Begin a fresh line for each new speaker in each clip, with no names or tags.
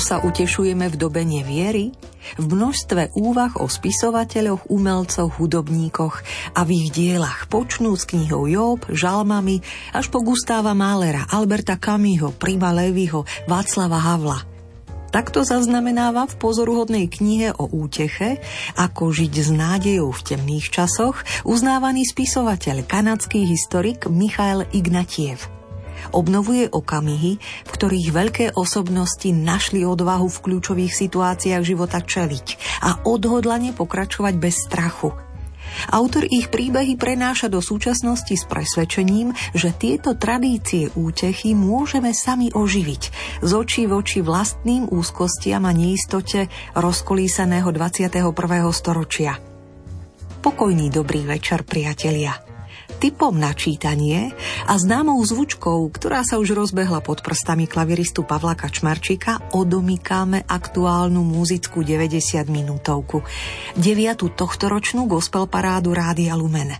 Sa utešujeme v dobe neviery? V množstve úvah o spisovateľoch, umelcoch, hudobníkoch a v ich dielach počnú s knihou Job, žalmami až po Gustáva Málera, Alberta Camusho, Prima Levyho, Václava Havla. Takto zaznamenáva v pozoruhodnej knihe o úteche, ako žiť s nádejou v temných časoch, uznávaný spisovateľ, kanadský historik Michael Ignatiev obnovuje okamihy, v ktorých veľké osobnosti našli odvahu v kľúčových situáciách života čeliť a odhodlane pokračovať bez strachu. Autor ich príbehy prenáša do súčasnosti s presvedčením, že tieto tradície útechy môžeme sami oživiť z očí v oči vlastným úzkostiam a neistote rozkolísaného 21. storočia. Pokojný dobrý večer, priatelia typom na čítanie a známou zvučkou, ktorá sa už rozbehla pod prstami klaviristu Pavla Kačmarčíka, odomykáme aktuálnu muzickú 90 minútovku, deviatu tohtoročnú gospel parádu Rádia Lumen.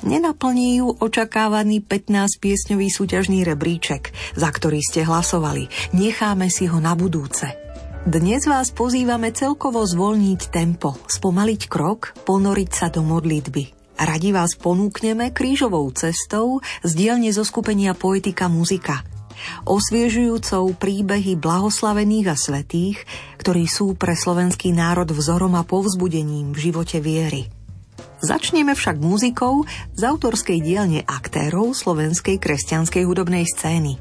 Nenaplní ju očakávaný 15-piesňový súťažný rebríček, za ktorý ste hlasovali. Necháme si ho na budúce. Dnes vás pozývame celkovo zvolniť tempo, spomaliť krok, ponoriť sa do modlitby. Radi vás ponúkneme krížovou cestou z dielne zo skupenia Poetika muzika. Osviežujúcou príbehy blahoslavených a svetých, ktorí sú pre slovenský národ vzorom a povzbudením v živote viery. Začneme však muzikou z autorskej dielne aktérov slovenskej kresťanskej hudobnej scény.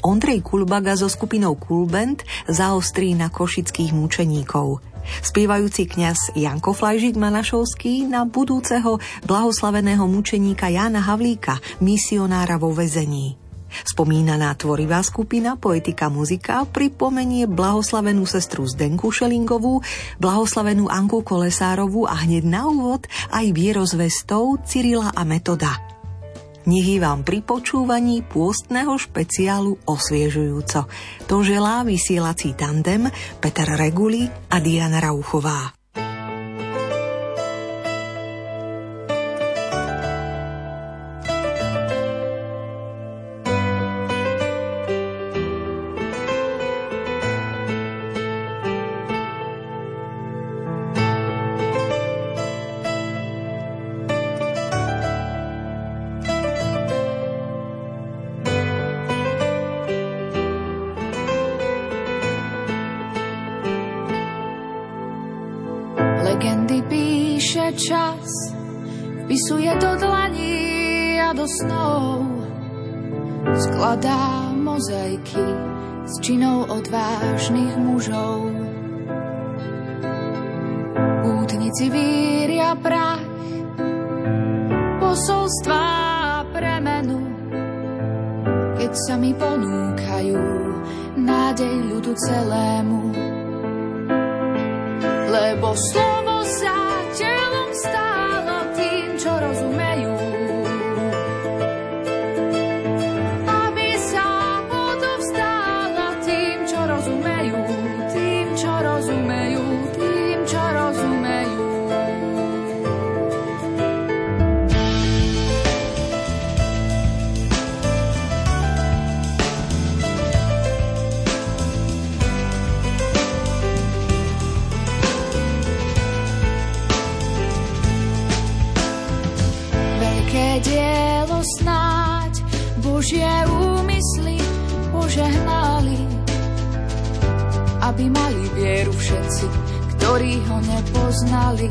Ondrej Kulbaga so skupinou Kulbent zaostrí na košických mučeníkov – Spievajúci kňaz Janko Flajžik Manašovský na budúceho blahoslaveného mučeníka Jána Havlíka, misionára vo vezení. Spomínaná tvorivá skupina Poetika muzika pripomenie blahoslavenú sestru Zdenku Šelingovú, blahoslavenú Anku Kolesárovú a hneď na úvod aj vierozvestov Cyrila a Metoda. Nech vám pri počúvaní pôstneho špeciálu osviežujúco. To želá vysielací tandem Peter Reguli a Diana Rauchová.
Snou skladá mozaiky s činou odvážnych mužov. Útnici víria prach, posolstvá premenu, keď sa mi ponúkajú nádej ľudu celému. Lebo slovo ho nepoznali.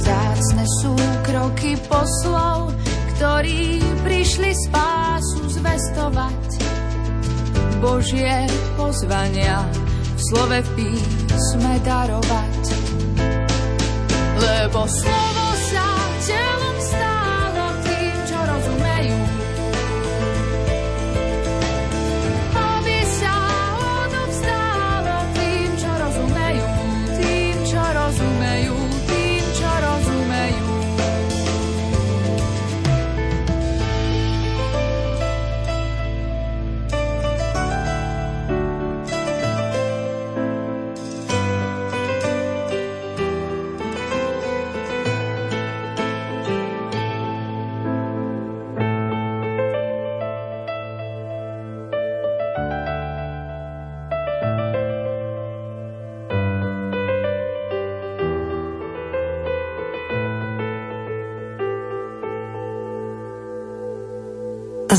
Zácne sú kroky poslov, ktorí prišli spásu zvestovať. Božie pozvania v slove písme darovať. Lebo slovo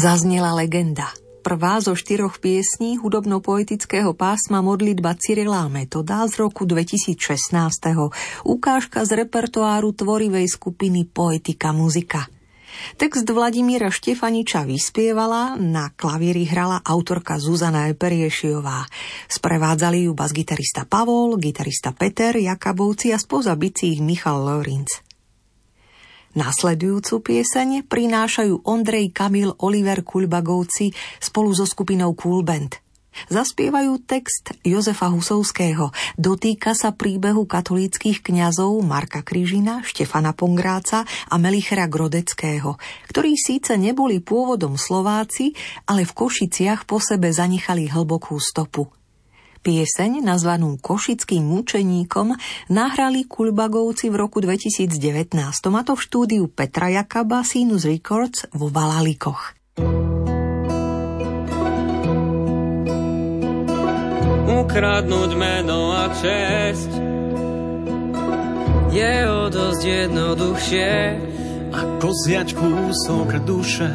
Zaznela legenda. Prvá zo štyroch piesní hudobno-poetického pásma modlitba Cyrila Metoda z roku 2016. Ukážka z repertoáru tvorivej skupiny Poetika muzika. Text Vladimíra Štefaniča vyspievala, na klavíri hrala autorka Zuzana Eperiešiová. Sprevádzali ju bas-gitarista Pavol, gitarista Peter Jakabovci a spoza bicích Michal Lorinc. Nasledujúcu pieseň prinášajú Ondrej Kamil Oliver Kulbagovci spolu so skupinou Cool Band. Zaspievajú text Jozefa Husovského, dotýka sa príbehu katolíckých kňazov Marka Kryžina, Štefana Pongráca a Melichera Grodeckého, ktorí síce neboli pôvodom Slováci, ale v Košiciach po sebe zanechali hlbokú stopu – Pieseň, nazvanú Košickým mučeníkom, nahrali Kulbagovci v roku 2019, a to v štúdiu Petra Jakaba Sinus Records vo Valalikoch.
Ukradnúť meno a česť je o dosť jednoduchšie.
Ako zjať kúsok duše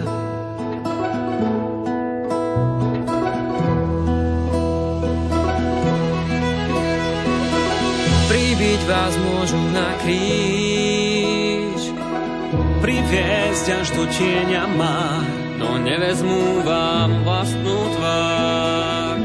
Pribiť vás môžu na kríž.
Priviesť až do tieňa má
No nevezmú vám vlastnú tvár.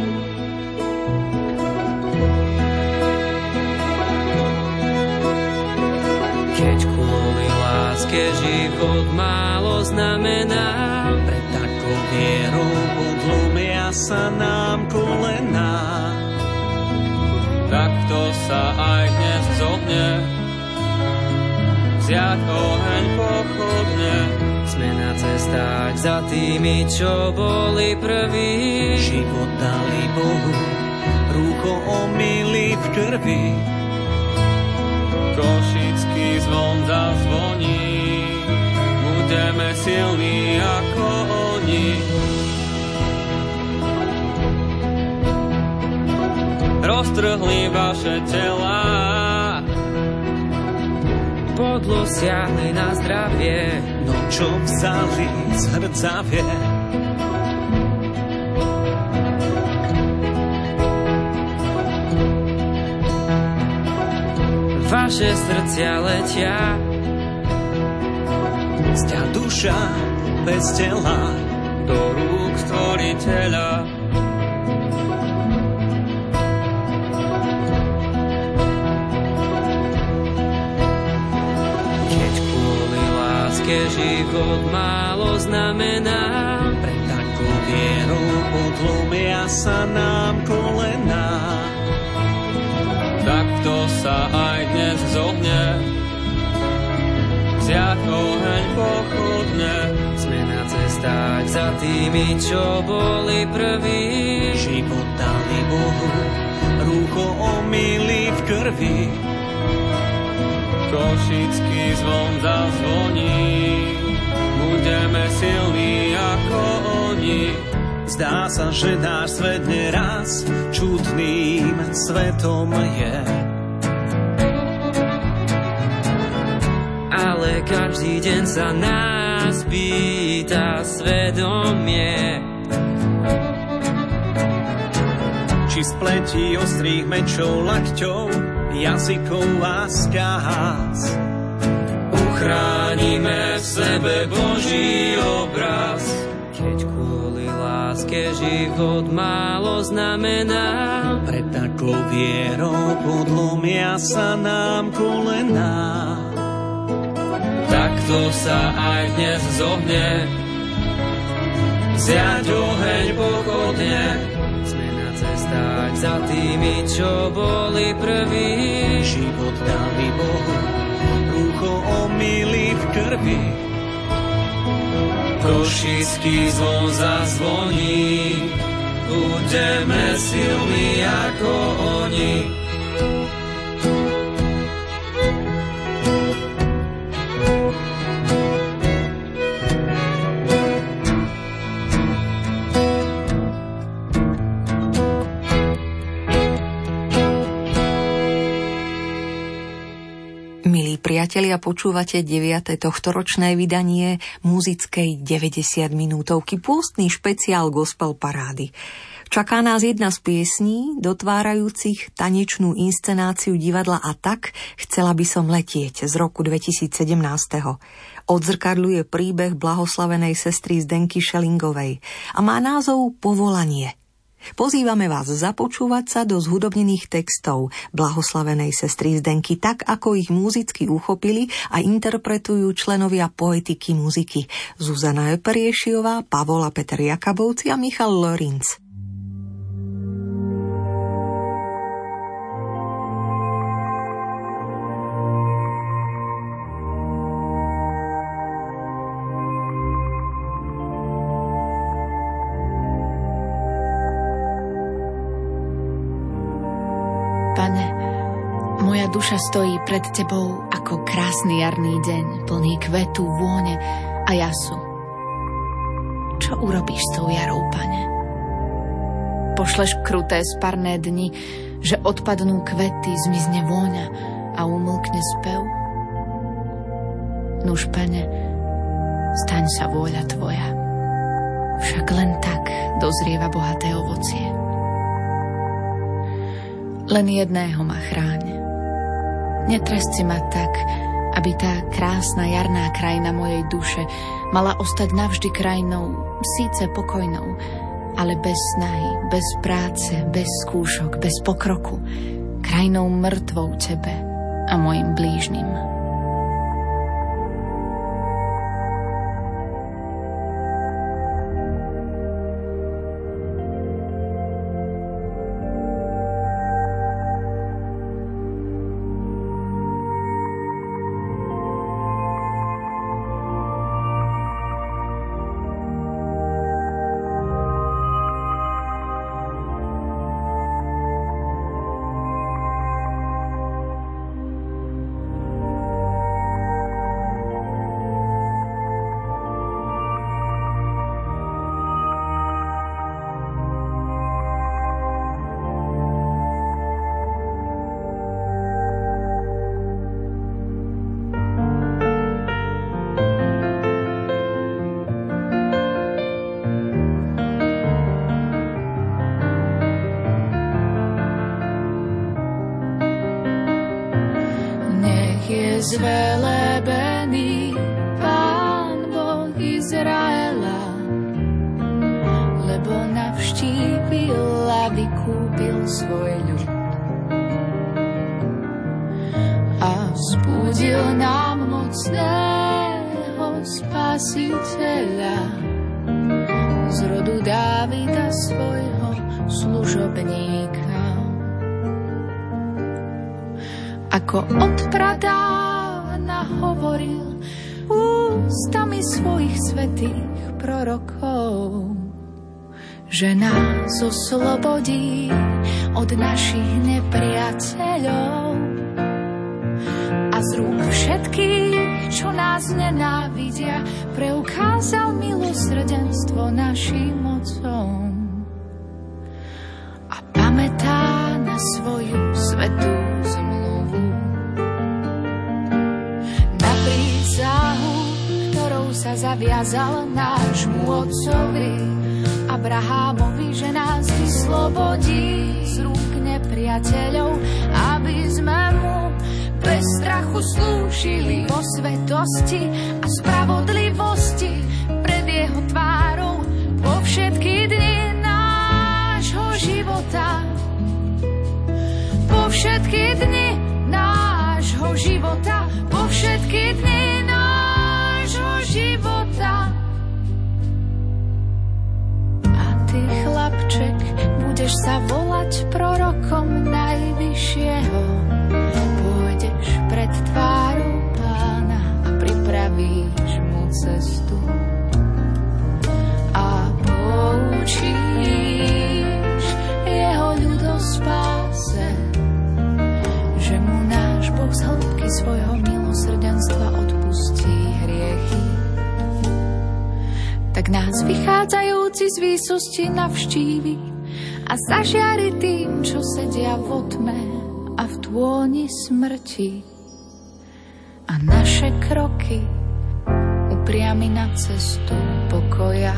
Keď kvôli láske život málo znamená
Pre takou vierou podlomia sa nám kolená
takto sa aj dnes zobne. Vziať oheň pochodne, sme na cestách za tými, čo boli prví.
Život dali Bohu, rúcho omily v krvi.
Košický zvon zazvoní, budeme silní ako oni. Roztrhli vaše tela. Podlo siahli na zdravie,
no čo vzali zhrdzavie.
Vaše srdcia letia,
Sťa duša bez tela
do rúk stvoriteľa. Život málo znamená.
Pre takou vierou podlomia sa nám kolená.
Takto sa aj dnes zohne, vziať oheň pochodne. Sme na cestách za tými, čo boli prví.
Život dali Bohu, rúcho omily v krvi
Košický zvon zazvoní, budeme silní ako oni.
Zdá sa, že náš svet neraz čudným svetom je.
Ale každý deň sa nás pýta svedomie.
Či spletí ostrých mečov lakťov jazykov a skás.
Uchránime v sebe Boží obraz, keď kvôli láske život málo znamená.
Pre takou vierou podlomia sa nám kolená.
Takto sa aj dnes zohne, zjať oheň pochodne, cestách za tými, čo boli prví.
Život dali Bohu, rúcho omily v krvi.
Košický zvon zazvoní, budeme silní ako oni.
Priatelia, počúvate 9. tohtoročné vydanie muzickej 90 minútovky, pôstny špeciál gospel parády. Čaká nás jedna z piesní, dotvárajúcich tanečnú inscenáciu divadla a tak chcela by som letieť z roku 2017. Odzrkadľuje príbeh blahoslavenej sestry Zdenky Šelingovej a má názov Povolanie – Pozývame vás započúvať sa do zhudobnených textov blahoslavenej sestry Zdenky tak, ako ich muzicky uchopili a interpretujú členovia poetiky muziky Zuzana Eperiešiová, Pavola Peter Jakabovci a Michal Lorinc.
Duša stojí pred tebou ako krásny jarný deň, plný kvetu, vône a jasu. Čo urobíš s tou jarou, pane? Pošleš kruté sparné dni, že odpadnú kvety, zmizne vôňa a umlkne spev? Nuž, pane, staň sa vôľa tvoja. Však len tak dozrieva bohaté ovocie. Len jedného ma chráň Netresti ma tak, aby tá krásna jarná krajina mojej duše mala ostať navždy krajinou, síce pokojnou, ale bez snahy, bez práce, bez skúšok, bez pokroku, krajinou mŕtvou tebe a mojim blížnym.
Našim mocom. A pamätá na svoju svetú sa zaviazal nášmu otcovi Abrahámovi, že nás vyslobodí z rúk nepriateľov, aby sme mu bez strachu slúžili vo svetosti a spravodlivosti. Pred jeho tvárou všetky dni nášho života, po všetky dni života. A ty, chlapček, budeš sa volať prorokom najvyššieho. Pôjdeš pred tvárou pána a pripravíš mu cestu. A poučíš z hĺbky svojho milosrdenstva odpustí hriechy tak nás vychádzajúci z výsosti navštívi a zažiari tým, čo sedia v otme a v tôni smrti. A naše kroky upriami na cestu pokoja.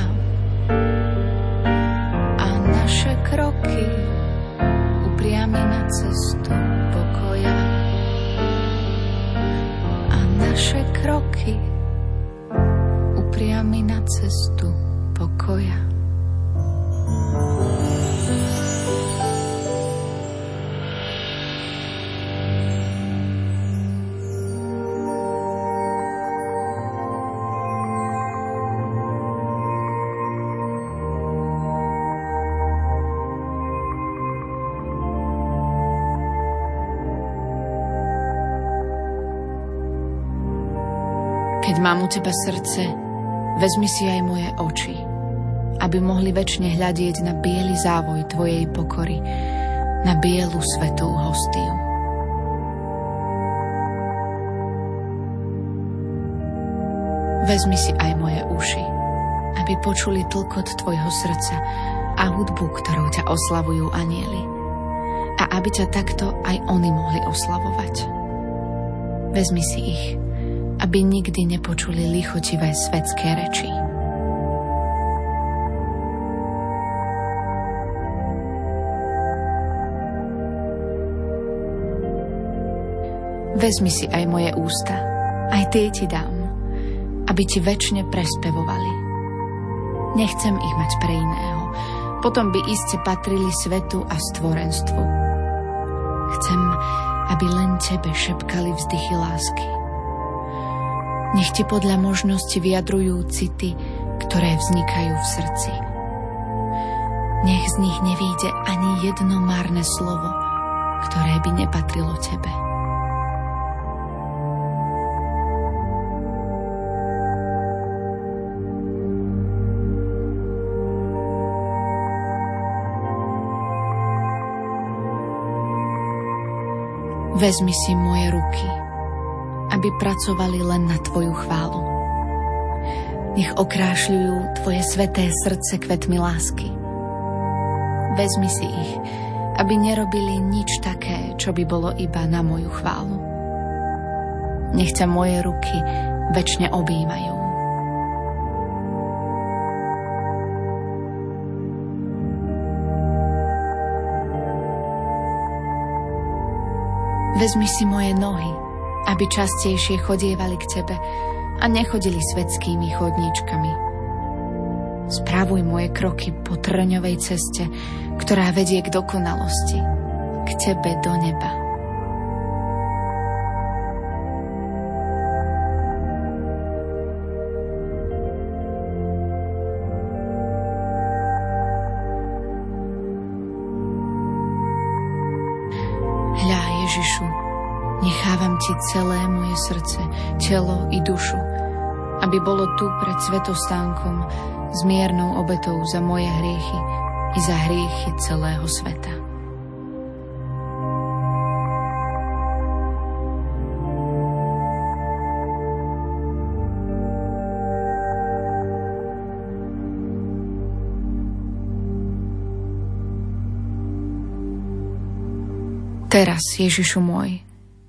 A naše kroky upriami na cestu pokoja. Naše kroky upriami na cestu pokoja. Mám u teba srdce, vezmi si aj moje oči, aby mohli väčšine hľadieť na biely závoj tvojej pokory, na bielu svetú hostiu. Vezmi si aj moje uši, aby počuli tlkot tvojho srdca a hudbu, ktorou ťa oslavujú anieli. A aby ťa takto aj oni mohli oslavovať. Vezmi si ich aby nikdy nepočuli lichotivé svetské reči. Vezmi si aj moje ústa, aj tie ti dám, aby ti väčšine prespevovali. Nechcem ich mať pre iného, potom by iste patrili svetu a stvorenstvu. Chcem, aby len tebe šepkali vzdychy lásky. Nech ti podľa možnosti vyjadrujú city, ktoré vznikajú v srdci. Nech z nich nevíde ani jedno márne slovo, ktoré by nepatrilo tebe. Vezmi si moje ruky aby pracovali len na Tvoju chválu. Nech okrášľujú Tvoje sveté srdce kvetmi lásky. Vezmi si ich, aby nerobili nič také, čo by bolo iba na moju chválu. Nech ťa moje ruky väčšine objímajú. Vezmi si moje nohy, aby častejšie chodievali k Tebe a nechodili svetskými chodníčkami. Spravuj moje kroky po trňovej ceste, ktorá vedie k dokonalosti, k Tebe do neba. Telo i dušu, aby bolo tu pred svetostánkom s miernou obetou za moje hriechy i za hriechy celého sveta. Teraz, Ježišu môj,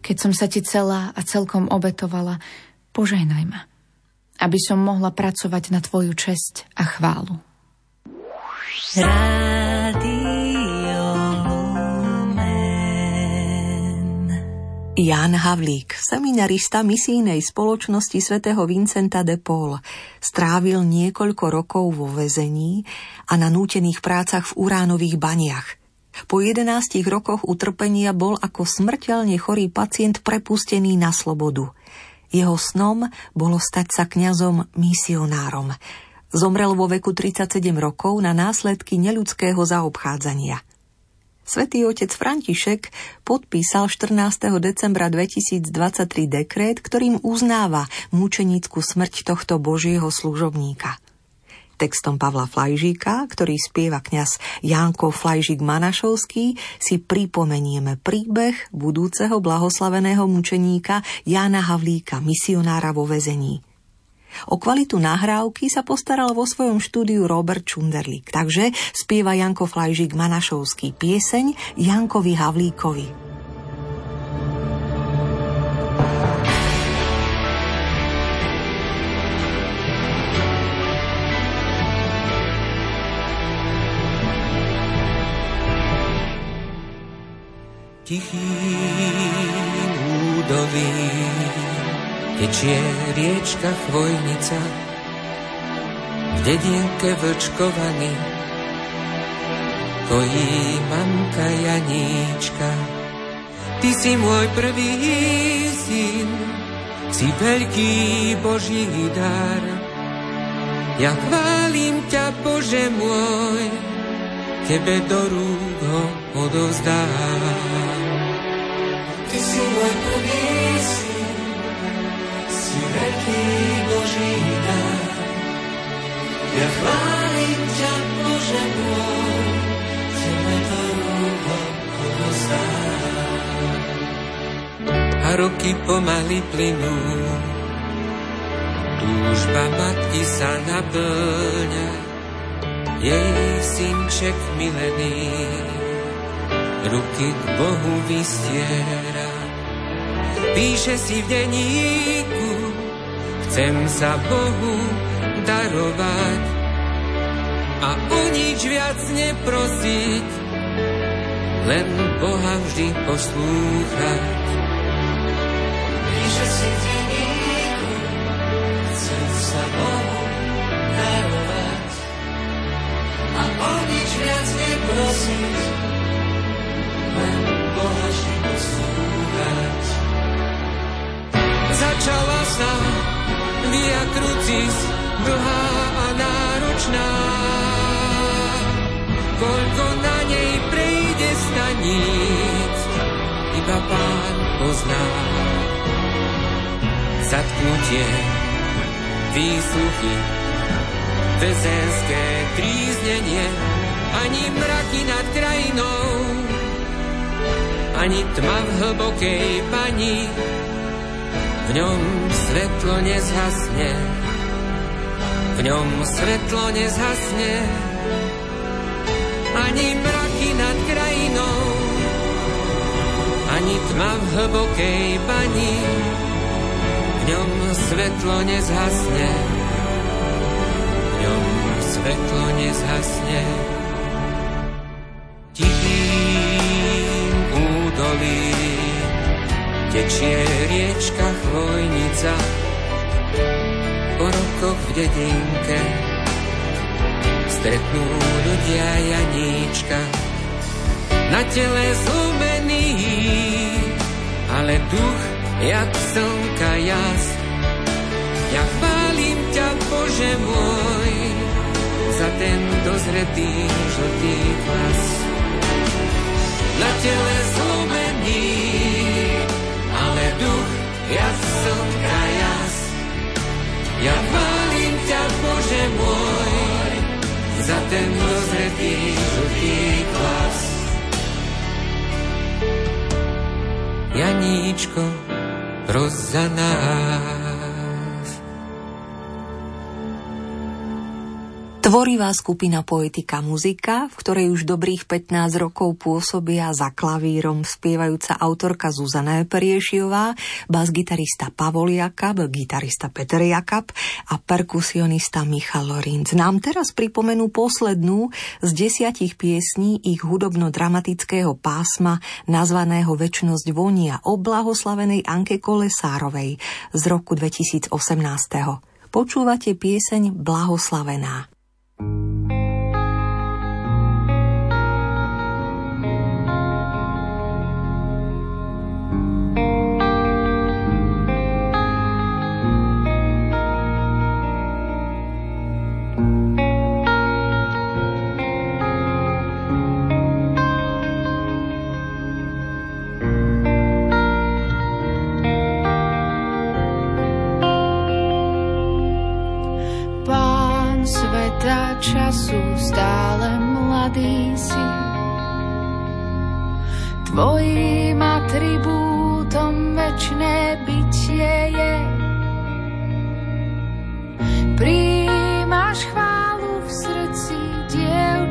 keď som sa ti celá a celkom obetovala, požehnaj ma, aby som mohla pracovať na tvoju česť a chválu.
Jan Havlík, seminarista misijnej spoločnosti svätého Vincenta de Paul, strávil niekoľko rokov vo väzení a na nútených prácach v uránových baniach – po 11 rokoch utrpenia bol ako smrteľne chorý pacient prepustený na slobodu. Jeho snom bolo stať sa kňazom misionárom. Zomrel vo veku 37 rokov na následky neľudského zaobchádzania. Svetý otec František podpísal 14. decembra 2023 dekret, ktorým uznáva mučenickú smrť tohto božieho služobníka textom Pavla Flajžíka, ktorý spieva kňaz Janko Flajžík Manašovský, si pripomenieme príbeh budúceho blahoslaveného mučeníka Jána Havlíka, misionára vo vezení. O kvalitu nahrávky sa postaral vo svojom štúdiu Robert Čunderlík, takže spieva Janko Flajžík Manašovský pieseň Jankovi Havlíkovi.
Tichým údolím tečie riečka Chvojnica v dedinke vlčkovaný kojí mamka Janíčka. Ty si môj prvý syn, si veľký Boží dar. Ja chválim ťa, Bože môj, tebe do rúk ho odovzdám. Ty si môj prvý syn, si veľký Boží dar. Ja chválim ťa, Bože môj, tebe do rúk ho odovzdám. A roky pomaly plynú, túžba matky sa naplňa, jej synček milený, ruky k Bohu vystiera. Píše si v deníku, chcem sa Bohu darovať a o nič viac neprosiť, len Boha vždy poslúchať. Píše si v deníku, chcem sa Bohu darovať a o nič viac neprosiť, len Boha vždy poslúchať. Začala sa Via Crucis dlhá a náročná. Koľko na nej prejde staníc, iba pán pozná. Zatknutie, výsluchy, väzenské tríznenie, ani mraky nad krajinou, ani tma v hlbokej pani, v ňom svetlo nezhasne, v ňom svetlo nezhasne, ani mraky nad krajinou, ani tma v hlbokej bani, v ňom svetlo nezhasne, svetlo nezhasne. Tichým údolím tečie riečka Chvojnica, po rokoch v dedinke stretnú ľudia Janíčka. Na tele zlomený, ale duch jak slnka jas. Ja chválim ťa, Bože môj, za ten dozretý žltý klas. Na tele zlomený, ale duch jak slnka jas. Ja chválim ťa, Bože môj, za ten dozretý žltý klas. Janíčko, nás.
Tvorivá skupina Poetika muzika, v ktorej už dobrých 15 rokov pôsobia za klavírom spievajúca autorka Zuzana Periešiová, bas-gitarista Pavol Jakab, gitarista Peter Jakab a perkusionista Michal Lorinc. Nám teraz pripomenú poslednú z desiatich piesní ich hudobno-dramatického pásma nazvaného Večnosť vonia o blahoslavenej Anke Kolesárovej z roku 2018. Počúvate pieseň Blahoslavená.
thank you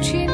watching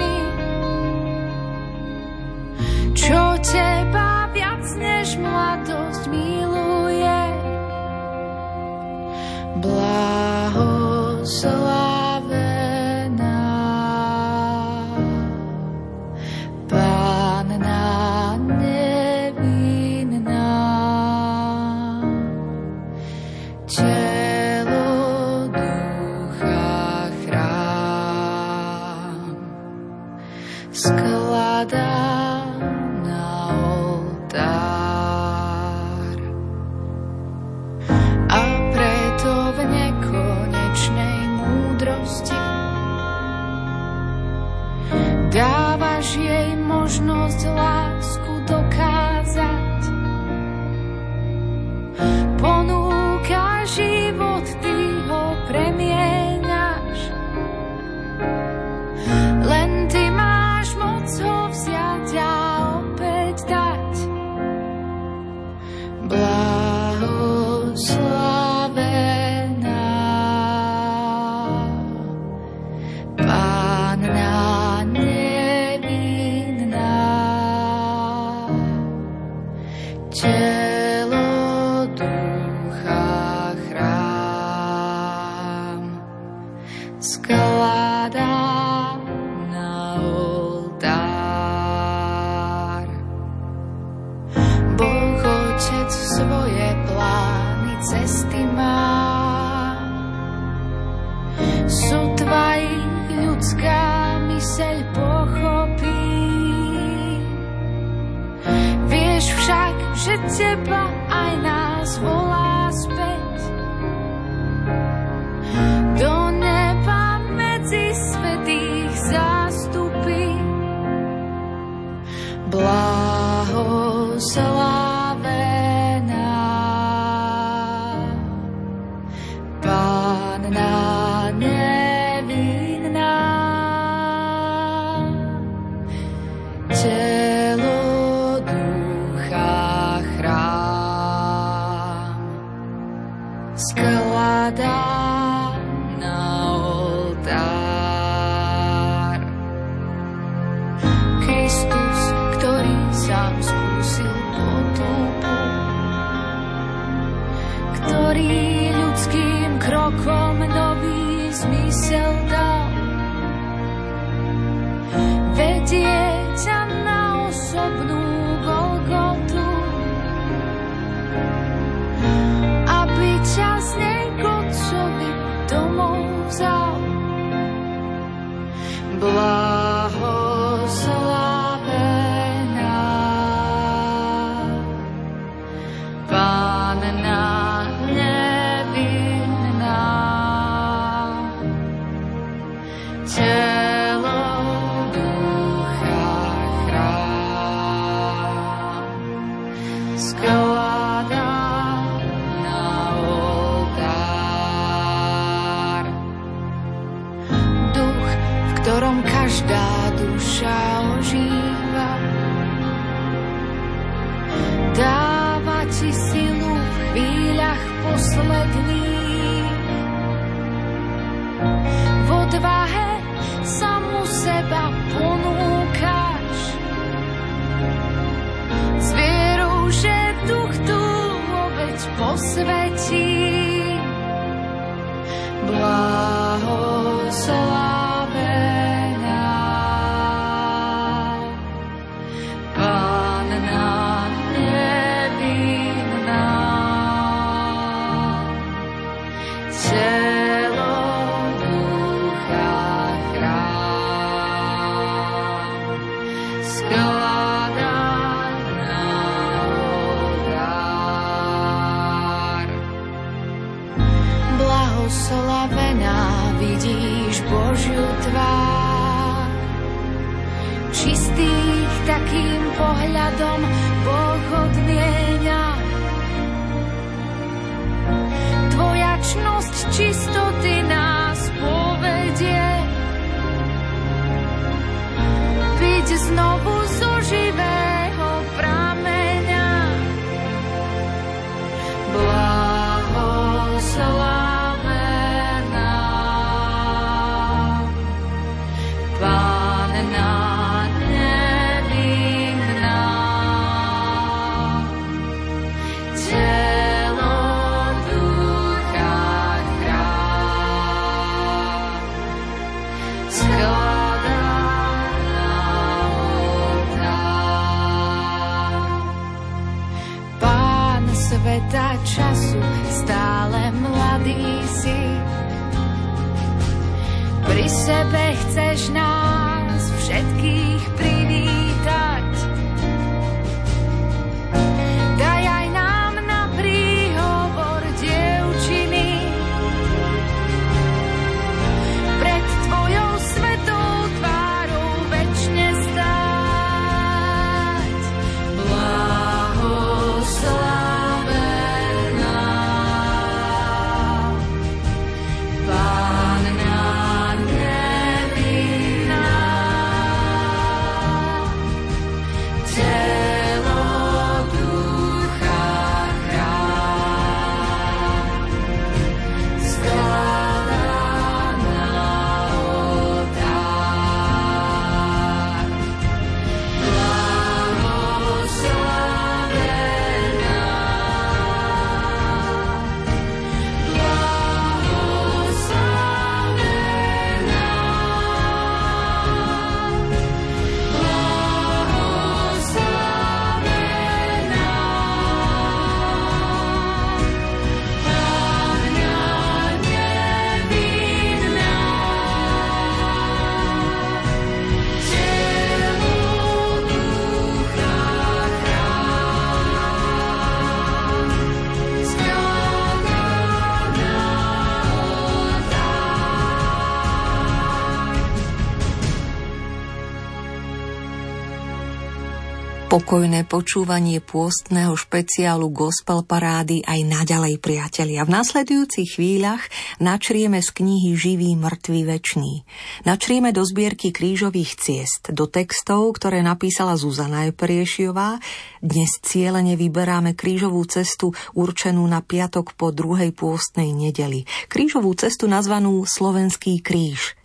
Pokojné počúvanie pôstneho špeciálu Gospel Parády aj naďalej, priatelia. V nasledujúcich chvíľach načrieme z knihy Živý, mŕtvý, večný. Načrieme do zbierky krížových ciest, do textov, ktoré napísala Zuzana Eperiešiová. Dnes cieľene vyberáme krížovú cestu určenú na piatok po druhej pôstnej nedeli. Krížovú cestu nazvanú Slovenský kríž –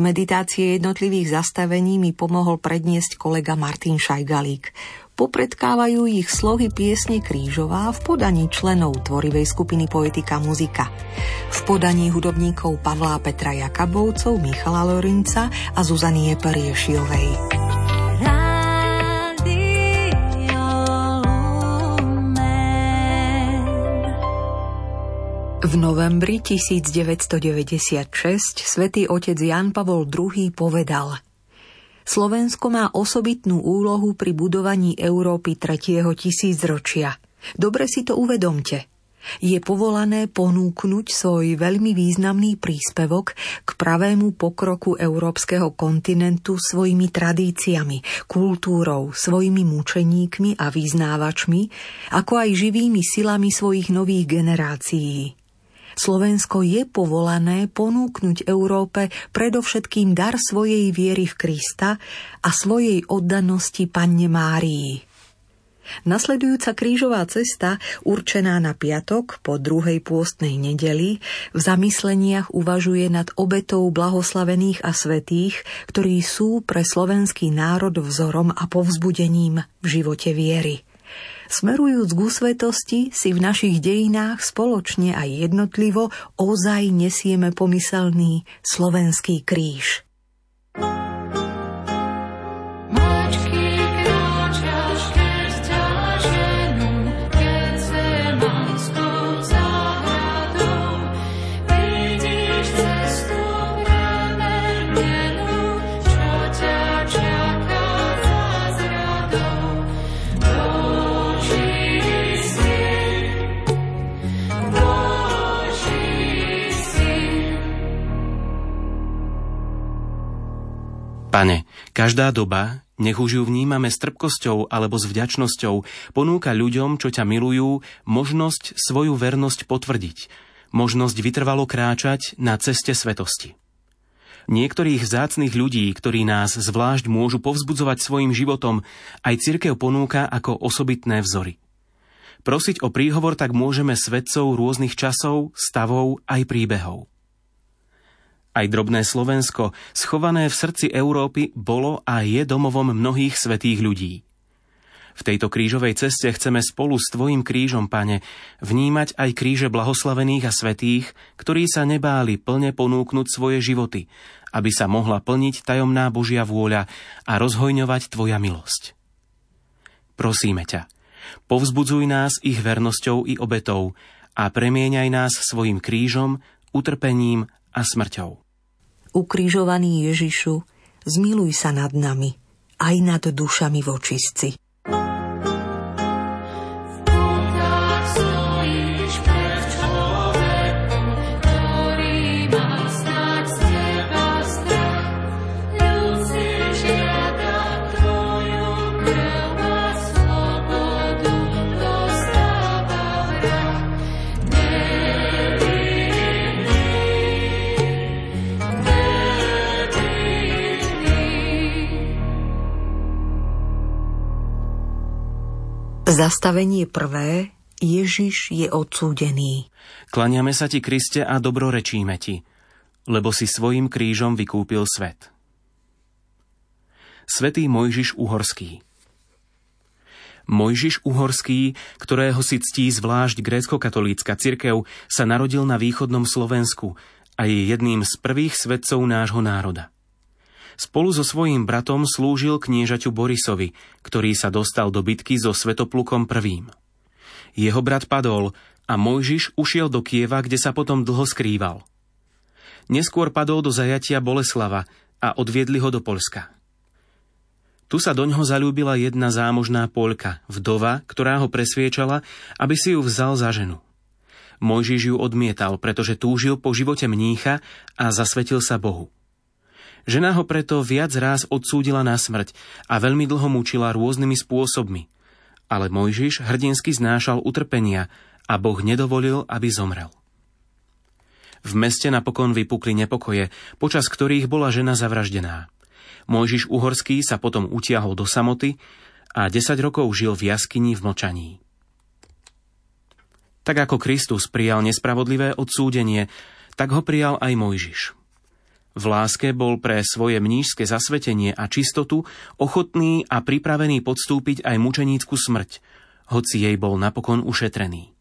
Meditácie jednotlivých zastavení mi pomohol predniesť kolega Martin Šajgalík. Popredkávajú ich slohy piesne Krížová v podaní členov tvorivej skupiny Poetika Muzika. V podaní hudobníkov Pavla Petra Jakabovcov, Michala Lorinca a Zuzanie Periešiovej. V novembri 1996 svätý otec Jan Pavol II povedal Slovensko má osobitnú úlohu pri budovaní Európy 3. tisícročia. Dobre si to uvedomte. Je povolané ponúknuť svoj veľmi významný príspevok k pravému pokroku európskeho kontinentu svojimi tradíciami, kultúrou, svojimi mučeníkmi a vyznávačmi, ako aj živými silami svojich nových generácií. Slovensko je povolané ponúknuť Európe predovšetkým dar svojej viery v Krista a svojej oddanosti Panne Márii. Nasledujúca krížová cesta, určená na piatok po druhej pôstnej nedeli, v zamysleniach uvažuje nad obetou blahoslavených a svetých, ktorí sú pre slovenský národ vzorom a povzbudením v živote viery. Smerujúc k úsvetosti si v našich dejinách spoločne aj jednotlivo ozaj nesieme pomyselný slovenský kríž.
Pane, každá doba, nech už ju vnímame s trpkosťou alebo s vďačnosťou, ponúka ľuďom, čo ťa milujú, možnosť svoju vernosť potvrdiť, možnosť vytrvalo kráčať na ceste svetosti. Niektorých zácných ľudí, ktorí nás zvlášť môžu povzbudzovať svojim životom, aj cirkev ponúka ako osobitné vzory. Prosiť o príhovor tak môžeme svedcov rôznych časov, stavov aj príbehov. Aj drobné Slovensko, schované v srdci Európy, bolo a je domovom mnohých svetých ľudí. V tejto krížovej ceste chceme spolu s Tvojim krížom, Pane, vnímať aj kríže blahoslavených a svetých, ktorí sa nebáli plne ponúknuť svoje životy, aby sa mohla plniť tajomná Božia vôľa a rozhojňovať Tvoja milosť. Prosíme ťa, povzbudzuj nás ich vernosťou i obetou a premieňaj nás svojim krížom, utrpením a smrťou
ukrižovaný Ježišu, zmiluj sa nad nami, aj nad dušami vočistci. Zastavenie prvé Ježiš je odsúdený.
Klaniame sa ti, Kriste, a dobrorečíme ti, lebo si svojim krížom vykúpil svet. Svetý Mojžiš Uhorský Mojžiš Uhorský, ktorého si ctí zvlášť grécko-katolícka cirkev, sa narodil na východnom Slovensku a je jedným z prvých svetcov nášho národa. Spolu so svojím bratom slúžil kniežaťu Borisovi, ktorý sa dostal do bitky so Svetoplukom I. Jeho brat padol a Mojžiš ušiel do Kieva, kde sa potom dlho skrýval. Neskôr padol do zajatia Boleslava a odviedli ho do Polska. Tu sa doňho zalúbila jedna zámožná Poľka, vdova, ktorá ho presviečala, aby si ju vzal za ženu. Mojžiš ju odmietal, pretože túžil po živote mnícha a zasvetil sa Bohu. Žena ho preto viac raz odsúdila na smrť a veľmi dlho mučila rôznymi spôsobmi. Ale Mojžiš hrdinsky znášal utrpenia a Boh nedovolil, aby zomrel. V meste napokon vypukli nepokoje, počas ktorých bola žena zavraždená. Mojžiš Uhorský sa potom utiahol do samoty a 10 rokov žil v jaskyni v mlčaní. Tak ako Kristus prijal nespravodlivé odsúdenie, tak ho prijal aj Mojžiš. V láske bol pre svoje mnížské zasvetenie a čistotu ochotný a pripravený podstúpiť aj mučenícku smrť, hoci jej bol napokon ušetrený.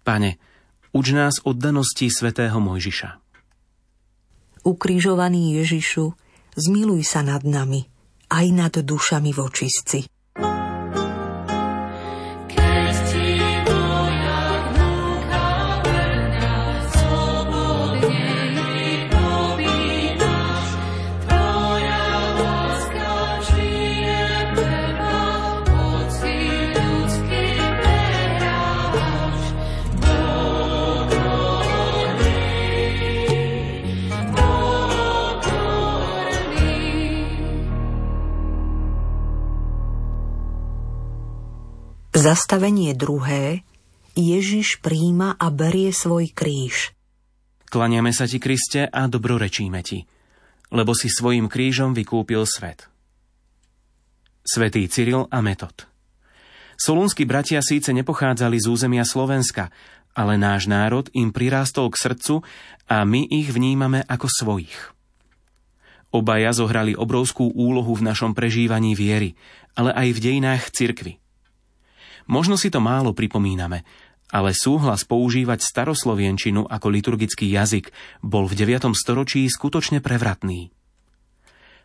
Pane, uč nás oddanosti svätého Mojžiša.
Ukrižovaný Ježišu, zmiluj sa nad nami, aj nad dušami vočistci. Zastavenie druhé. Ježiš príjma a berie svoj kríž.
Klaniame sa ti, Kriste, a dobrorečíme ti, lebo si svojim krížom vykúpil svet. Svetý Cyril a Metod Solúnsky bratia síce nepochádzali z územia Slovenska, ale náš národ im prirástol k srdcu a my ich vnímame ako svojich. Obaja zohrali obrovskú úlohu v našom prežívaní viery, ale aj v dejinách cirkvy. Možno si to málo pripomíname, ale súhlas používať staroslovienčinu ako liturgický jazyk bol v 9. storočí skutočne prevratný.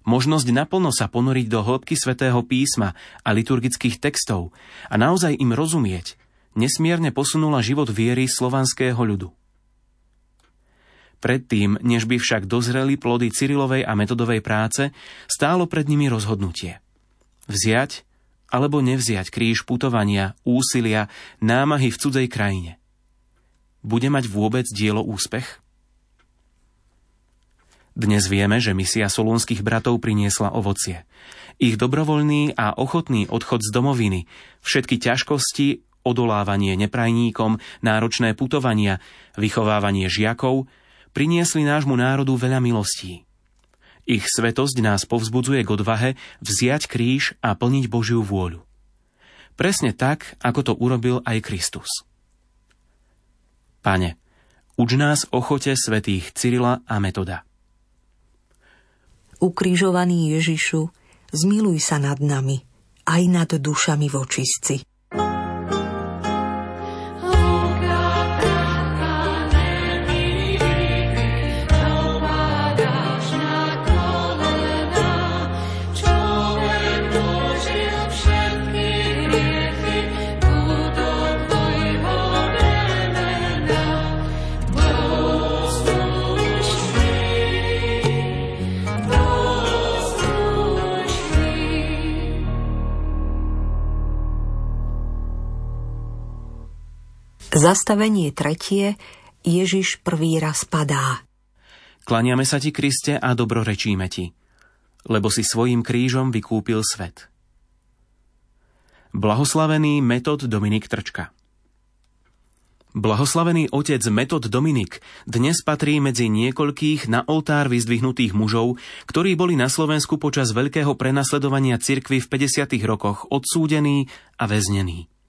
Možnosť naplno sa ponoriť do hĺbky svätého písma a liturgických textov a naozaj im rozumieť, nesmierne posunula život viery slovanského ľudu. Predtým, než by však dozreli plody Cyrilovej a metodovej práce, stálo pred nimi rozhodnutie. Vziať alebo nevziať kríž putovania, úsilia, námahy v cudzej krajine. Bude mať vôbec dielo úspech? Dnes vieme, že misia solúnskych bratov priniesla ovocie. Ich dobrovoľný a ochotný odchod z domoviny, všetky ťažkosti, odolávanie neprajníkom, náročné putovania, vychovávanie žiakov, priniesli nášmu národu veľa milostí. Ich svetosť nás povzbudzuje k odvahe vziať kríž a plniť Božiu vôľu. Presne tak, ako to urobil aj Kristus. Pane, uč nás ochote svetých Cyrila a Metoda.
Ukrižovaný Ježišu, zmiluj sa nad nami, aj nad dušami vočistci. Zastavenie tretie. Ježiš prvý raz padá.
Klaniame sa ti, Kriste, a dobrorečíme ti, lebo si svojim krížom vykúpil svet. Blahoslavený Metod Dominik Trčka Blahoslavený otec Metod Dominik dnes patrí medzi niekoľkých na oltár vyzdvihnutých mužov, ktorí boli na Slovensku počas veľkého prenasledovania cirkvy v 50. rokoch odsúdení a väznení.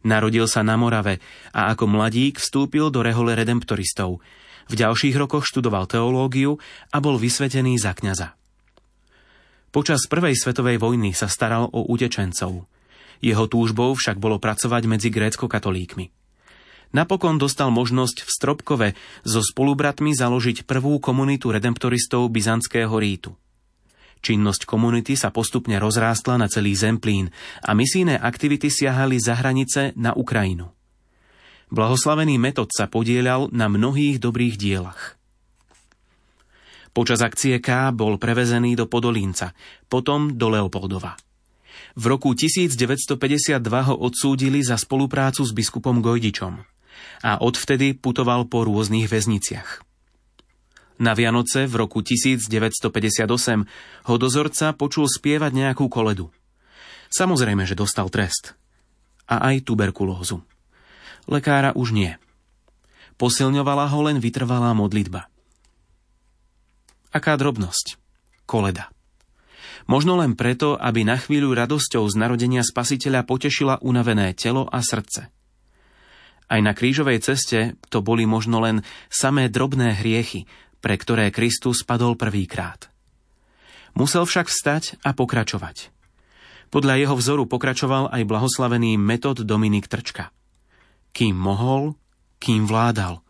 Narodil sa na Morave a ako mladík vstúpil do rehole redemptoristov. V ďalších rokoch študoval teológiu a bol vysvetený za kňaza. Počas prvej svetovej vojny sa staral o utečencov. Jeho túžbou však bolo pracovať medzi grécko-katolíkmi. Napokon dostal možnosť v Stropkove so spolubratmi založiť prvú komunitu redemptoristov byzantského rítu. Činnosť komunity sa postupne rozrástla na celý Zemplín a misijné aktivity siahali za hranice na Ukrajinu. Blahoslavený metod sa podielal na mnohých dobrých dielach. Počas akcie K bol prevezený do Podolínca, potom do Leopoldova. V roku 1952 ho odsúdili za spoluprácu s biskupom Gojdičom a odvtedy putoval po rôznych väzniciach. Na Vianoce v roku 1958 ho dozorca počul spievať nejakú koledu. Samozrejme, že dostal trest. A aj tuberkulózu. Lekára už nie. Posilňovala ho len vytrvalá modlitba. Aká drobnosť. Koleda. Možno len preto, aby na chvíľu radosťou z narodenia spasiteľa potešila unavené telo a srdce. Aj na krížovej ceste to boli možno len samé drobné hriechy, pre ktoré Kristus padol prvýkrát. Musel však vstať a pokračovať. Podľa jeho vzoru pokračoval aj blahoslavený metod Dominik Trčka. Kým mohol, kým vládal,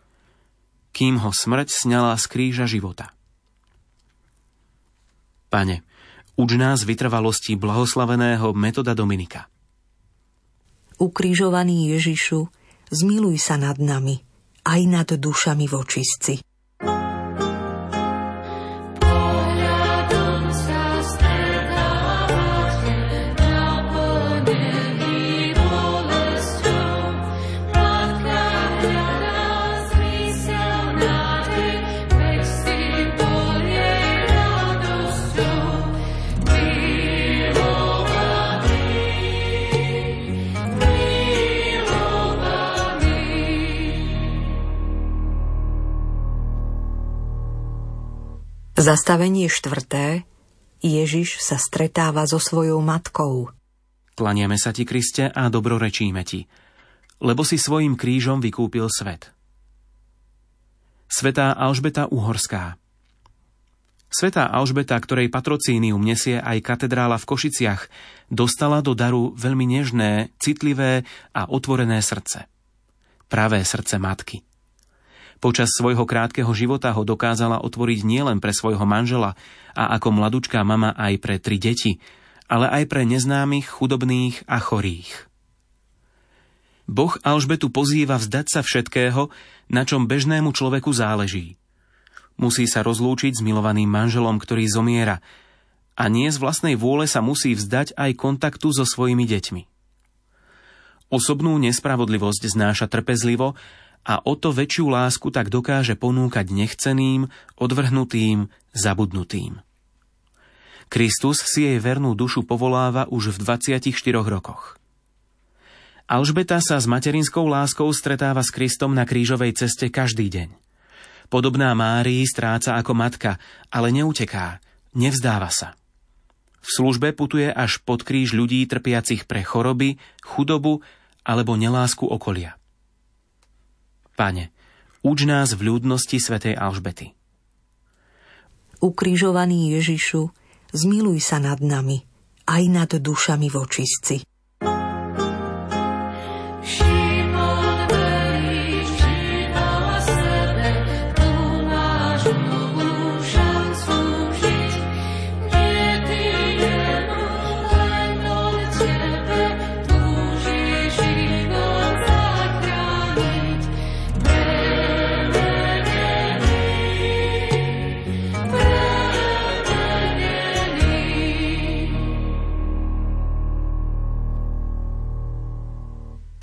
kým ho smrť sňala z kríža života. Pane, uč nás vytrvalosti blahoslaveného metoda Dominika.
Ukrižovaný Ježišu, zmiluj sa nad nami, aj nad dušami vočistci. Zastavenie štvrté. Ježiš sa stretáva so svojou matkou.
Klaniame sa ti, Kriste, a dobrorečíme ti, lebo si svojim krížom vykúpil svet. Svetá Alžbeta Uhorská Svetá Alžbeta, ktorej patrocínium nesie aj katedrála v Košiciach, dostala do daru veľmi nežné, citlivé a otvorené srdce. Pravé srdce matky – Počas svojho krátkeho života ho dokázala otvoriť nielen pre svojho manžela a ako mladučká mama aj pre tri deti, ale aj pre neznámych, chudobných a chorých. Boh Alžbetu pozýva vzdať sa všetkého, na čom bežnému človeku záleží. Musí sa rozlúčiť s milovaným manželom, ktorý zomiera a nie z vlastnej vôle sa musí vzdať aj kontaktu so svojimi deťmi. Osobnú nespravodlivosť znáša trpezlivo a o to väčšiu lásku tak dokáže ponúkať nechceným, odvrhnutým, zabudnutým. Kristus si jej vernú dušu povoláva už v 24 rokoch. Alžbeta sa s materinskou láskou stretáva s Kristom na krížovej ceste každý deň. Podobná Márii stráca ako matka, ale neuteká, nevzdáva sa. V službe putuje až pod kríž ľudí trpiacich pre choroby, chudobu alebo nelásku okolia. Pane, uč nás v ľudnosti svätej Alžbety.
Ukrižovaný Ježišu, zmiluj sa nad nami, aj nad dušami vočistci.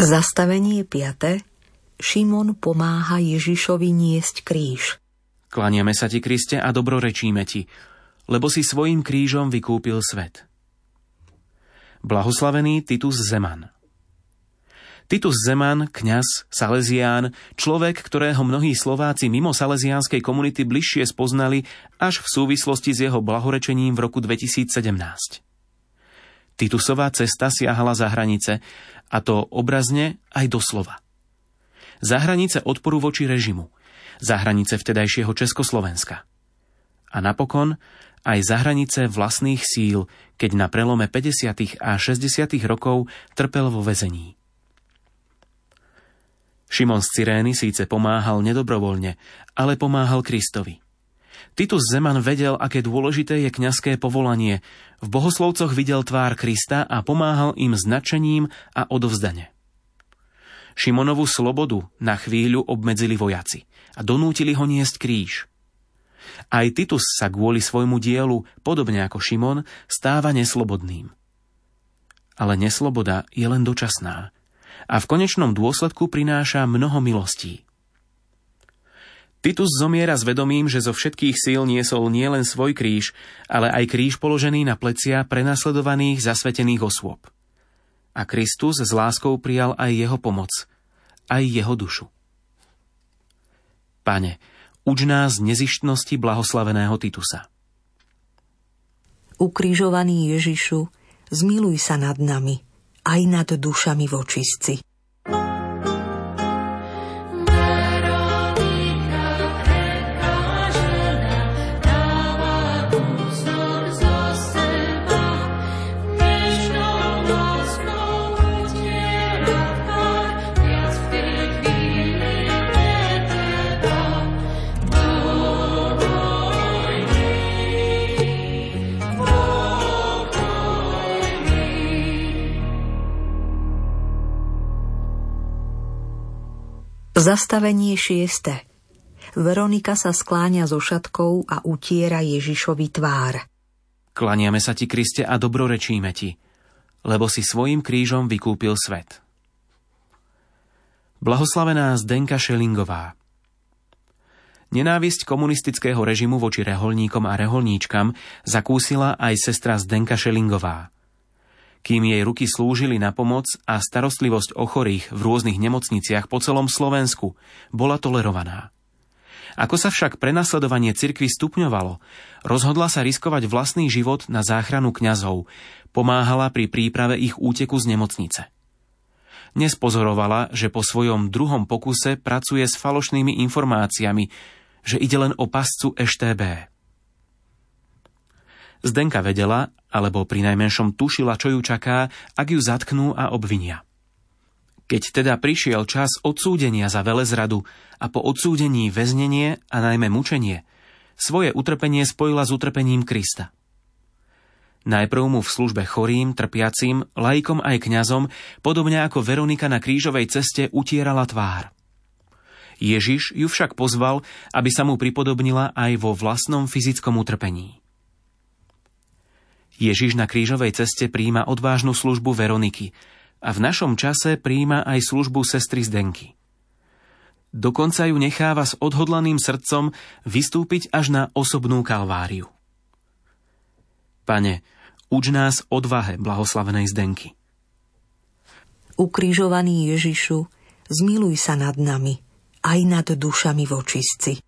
Zastavenie 5. Šimon pomáha Ježišovi niesť kríž.
Klaniame sa ti, Kriste, a dobrorečíme ti, lebo si svojim krížom vykúpil svet. Blahoslavený Titus Zeman Titus Zeman, kňaz, Salesián, človek, ktorého mnohí Slováci mimo salesiánskej komunity bližšie spoznali až v súvislosti s jeho blahorečením v roku 2017. Titusová cesta siahala za hranice a to obrazne aj doslova. Za hranice odporu voči režimu, za hranice vtedajšieho Československa. A napokon aj za hranice vlastných síl, keď na prelome 50. a 60. rokov trpel vo väzení. Šimon z Cyrény síce pomáhal nedobrovoľne, ale pomáhal Kristovi. Titus Zeman vedel, aké dôležité je kňazské povolanie. V bohoslovcoch videl tvár Krista a pomáhal im značením a odovzdane. Šimonovu slobodu na chvíľu obmedzili vojaci a donútili ho niesť kríž. Aj Titus sa kvôli svojmu dielu, podobne ako Šimon, stáva neslobodným. Ale nesloboda je len dočasná a v konečnom dôsledku prináša mnoho milostí. Titus zomiera s vedomím, že zo všetkých síl niesol nielen svoj kríž, ale aj kríž položený na plecia prenasledovaných zasvetených osôb. A Kristus s láskou prijal aj jeho pomoc, aj jeho dušu. Pane, uč nás nezištnosti blahoslaveného Titusa.
Ukrižovaný Ježišu, zmiluj sa nad nami, aj nad dušami vočistci. Zastavenie šieste. Veronika sa skláňa so šatkou a utiera Ježišovi tvár.
Klaniame sa ti, Kriste, a dobrorečíme ti, lebo si svojim krížom vykúpil svet. Blahoslavená Zdenka Šelingová Nenávisť komunistického režimu voči reholníkom a reholníčkam zakúsila aj sestra Zdenka Šelingová – kým jej ruky slúžili na pomoc a starostlivosť o chorých v rôznych nemocniciach po celom Slovensku, bola tolerovaná. Ako sa však prenasledovanie cirkvy stupňovalo, rozhodla sa riskovať vlastný život na záchranu kňazov, pomáhala pri príprave ich úteku z nemocnice. Nespozorovala, že po svojom druhom pokuse pracuje s falošnými informáciami, že ide len o pascu EŠTB. Zdenka vedela, alebo pri najmenšom tušila, čo ju čaká, ak ju zatknú a obvinia. Keď teda prišiel čas odsúdenia za velezradu a po odsúdení väznenie a najmä mučenie, svoje utrpenie spojila s utrpením Krista. Najprv mu v službe chorým, trpiacim, lajkom aj kňazom, podobne ako Veronika na krížovej ceste utierala tvár. Ježiš ju však pozval, aby sa mu pripodobnila aj vo vlastnom fyzickom utrpení. Ježiš na krížovej ceste príjma odvážnu službu Veroniky a v našom čase príjma aj službu sestry Zdenky. Dokonca ju necháva s odhodlaným srdcom vystúpiť až na osobnú kalváriu. Pane, uč nás odvahe blahoslavenej Zdenky.
Ukrižovaný Ježišu, zmiluj sa nad nami, aj nad dušami vočistci.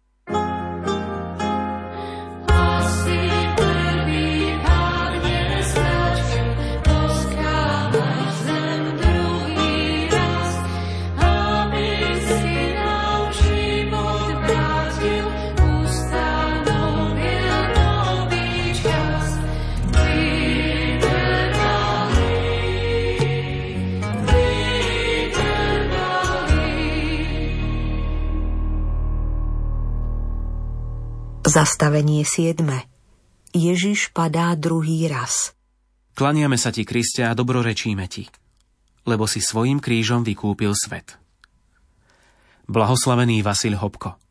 Zastavenie 7. Ježiš padá druhý raz.
Klaniame sa ti, Kriste, a dobrorečíme ti, lebo si svojim krížom vykúpil svet. Blahoslavený Vasil Hopko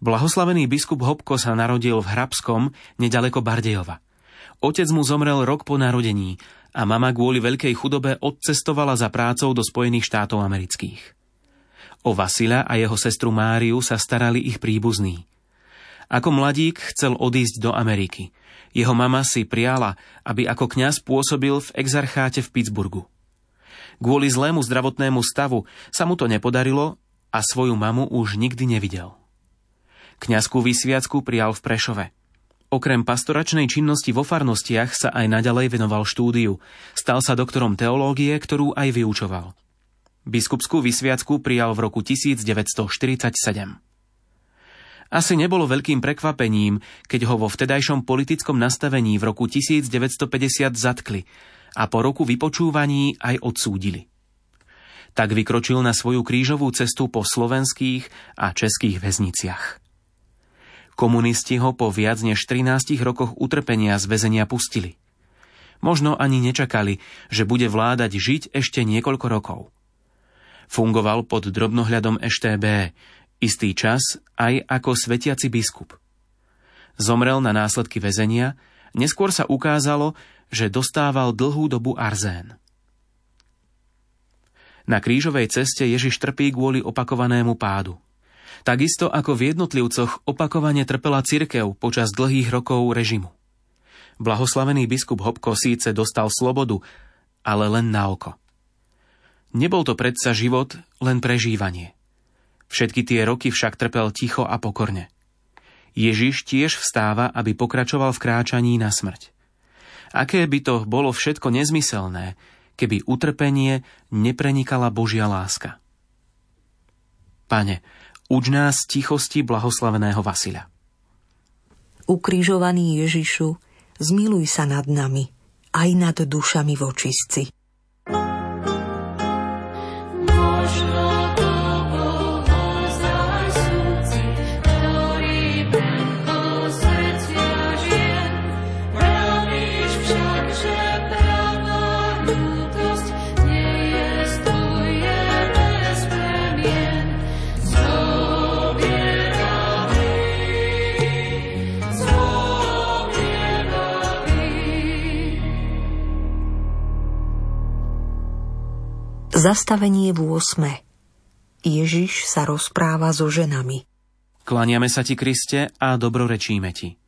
Blahoslavený biskup Hopko sa narodil v Hrabskom, nedaleko Bardejova. Otec mu zomrel rok po narodení a mama kvôli veľkej chudobe odcestovala za prácou do Spojených štátov amerických. O Vasila a jeho sestru Máriu sa starali ich príbuzní – ako mladík chcel odísť do Ameriky. Jeho mama si priala, aby ako kňaz pôsobil v exarcháte v Pittsburghu. Kvôli zlému zdravotnému stavu sa mu to nepodarilo a svoju mamu už nikdy nevidel. Kňazskú vysviacku prijal v Prešove. Okrem pastoračnej činnosti vo farnostiach sa aj naďalej venoval štúdiu. Stal sa doktorom teológie, ktorú aj vyučoval. Biskupskú vysviacku prijal v roku 1947. Asi nebolo veľkým prekvapením, keď ho vo vtedajšom politickom nastavení v roku 1950 zatkli a po roku vypočúvaní aj odsúdili. Tak vykročil na svoju krížovú cestu po slovenských a českých väzniciach. Komunisti ho po viac než 13 rokoch utrpenia z väzenia pustili. Možno ani nečakali, že bude vládať žiť ešte niekoľko rokov. Fungoval pod drobnohľadom EŠTB, Istý čas aj ako svetiaci biskup. Zomrel na následky väzenia, neskôr sa ukázalo, že dostával dlhú dobu arzén. Na krížovej ceste Ježiš trpí kvôli opakovanému pádu. Takisto ako v jednotlivcoch opakovane trpela cirkev počas dlhých rokov režimu. Blahoslavený biskup Hopko síce dostal slobodu, ale len na oko. Nebol to predsa život, len prežívanie. Všetky tie roky však trpel ticho a pokorne. Ježiš tiež vstáva, aby pokračoval v kráčaní na smrť. Aké by to bolo všetko nezmyselné, keby utrpenie neprenikala Božia láska. Pane, uč nás tichosti blahoslaveného Vasila.
Ukrižovaný Ježišu, zmiluj sa nad nami, aj nad dušami vočistci. Zastavenie v 8. Ježiš sa rozpráva so ženami.
Klaniame sa ti, Kriste, a dobrorečíme ti,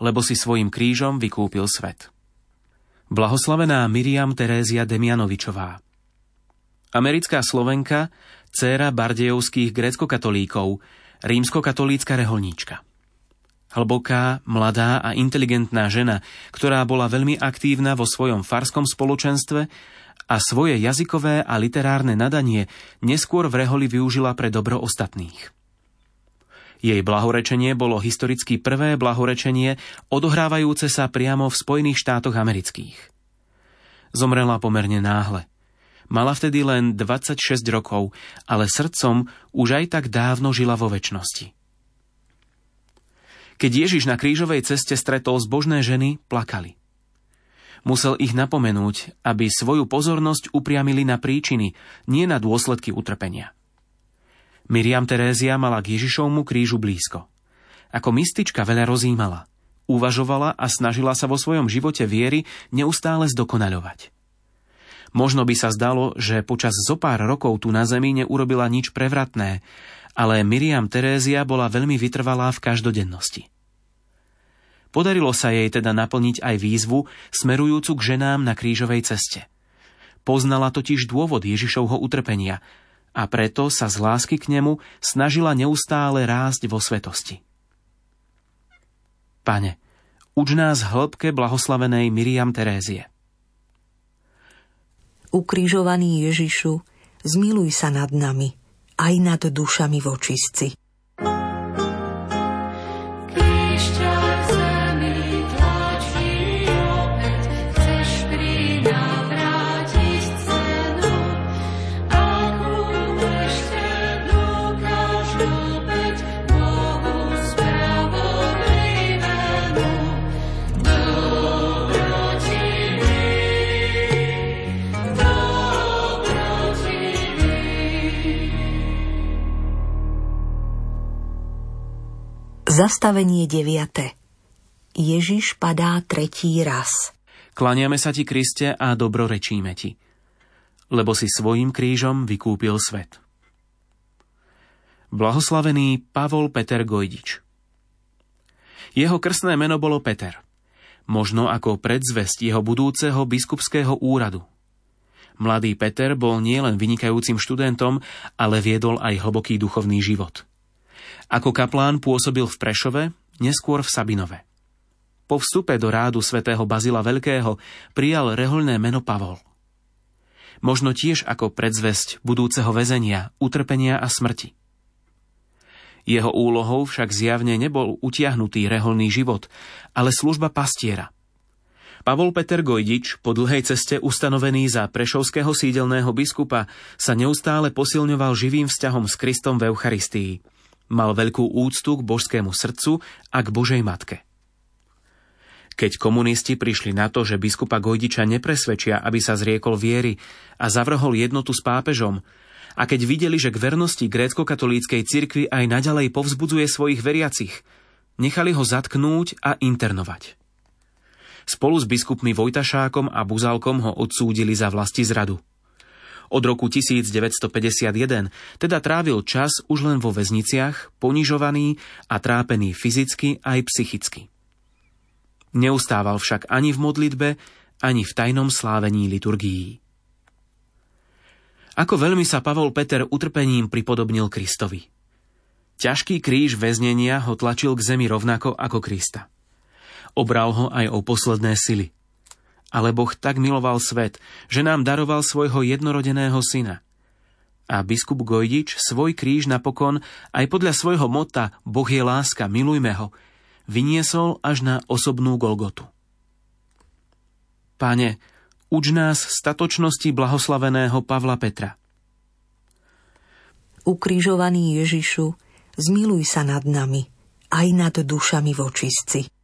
lebo si svojim krížom vykúpil svet. Blahoslavená Miriam Terézia Demianovičová Americká Slovenka, dcéra bardejovských grécko-katolíkov, rímsko-katolícka reholníčka. Hlboká, mladá a inteligentná žena, ktorá bola veľmi aktívna vo svojom farskom spoločenstve a svoje jazykové a literárne nadanie neskôr v reholi využila pre dobro ostatných. Jej blahorečenie bolo historicky prvé blahorečenie odohrávajúce sa priamo v Spojených štátoch amerických. Zomrela pomerne náhle. Mala vtedy len 26 rokov, ale srdcom už aj tak dávno žila vo väčšnosti. Keď Ježiš na krížovej ceste stretol zbožné ženy, plakali. Musel ich napomenúť, aby svoju pozornosť upriamili na príčiny, nie na dôsledky utrpenia. Miriam Terézia mala k Ježišovmu krížu blízko. Ako mystička veľa rozímala, uvažovala a snažila sa vo svojom živote viery neustále zdokonaľovať. Možno by sa zdalo, že počas zo pár rokov tu na zemi neurobila nič prevratné, ale Miriam Terézia bola veľmi vytrvalá v každodennosti. Podarilo sa jej teda naplniť aj výzvu smerujúcu k ženám na krížovej ceste. Poznala totiž dôvod Ježišovho utrpenia a preto sa z lásky k nemu snažila neustále rásť vo svetosti. Pane, uč nás hĺbke blahoslavenej Miriam Terézie.
Ukrižovaný Ježišu, zmiluj sa nad nami, aj nad dušami vočistci. Zastavenie 9. Ježiš padá tretí raz.
Klaniame sa ti, Kriste, a dobrorečíme ti, lebo si svojim krížom vykúpil svet. Blahoslavený Pavol Peter Gojdič Jeho krstné meno bolo Peter, možno ako predzvesť jeho budúceho biskupského úradu. Mladý Peter bol nielen vynikajúcim študentom, ale viedol aj hlboký duchovný život – ako kaplán pôsobil v Prešove, neskôr v Sabinove. Po vstupe do rádu svätého Bazila Veľkého prijal reholné meno Pavol. Možno tiež ako predzvesť budúceho väzenia, utrpenia a smrti. Jeho úlohou však zjavne nebol utiahnutý reholný život, ale služba pastiera. Pavol Peter Gojdič, po dlhej ceste ustanovený za prešovského sídelného biskupa, sa neustále posilňoval živým vzťahom s Kristom v Eucharistii – Mal veľkú úctu k božskému srdcu a k Božej matke. Keď komunisti prišli na to, že biskupa Gojdiča nepresvedčia, aby sa zriekol viery a zavrhol jednotu s pápežom, a keď videli, že k vernosti grécko-katolíckej cirkvi aj naďalej povzbudzuje svojich veriacich, nechali ho zatknúť a internovať. Spolu s biskupmi Vojtašákom a Buzalkom ho odsúdili za vlasti zradu. Od roku 1951 teda trávil čas už len vo väzniciach, ponižovaný a trápený fyzicky aj psychicky. Neustával však ani v modlitbe, ani v tajnom slávení liturgií. Ako veľmi sa Pavol Peter utrpením pripodobnil Kristovi. Ťažký kríž väznenia ho tlačil k zemi rovnako ako Krista. Obral ho aj o posledné sily – ale Boh tak miloval svet, že nám daroval svojho jednorodeného syna. A biskup Gojdič svoj kríž napokon aj podľa svojho mota Boh je láska, milujme ho, vyniesol až na osobnú Golgotu. Pane, uč nás statočnosti blahoslaveného Pavla Petra.
Ukrižovaný Ježišu, zmiluj sa nad nami, aj nad dušami vočistci.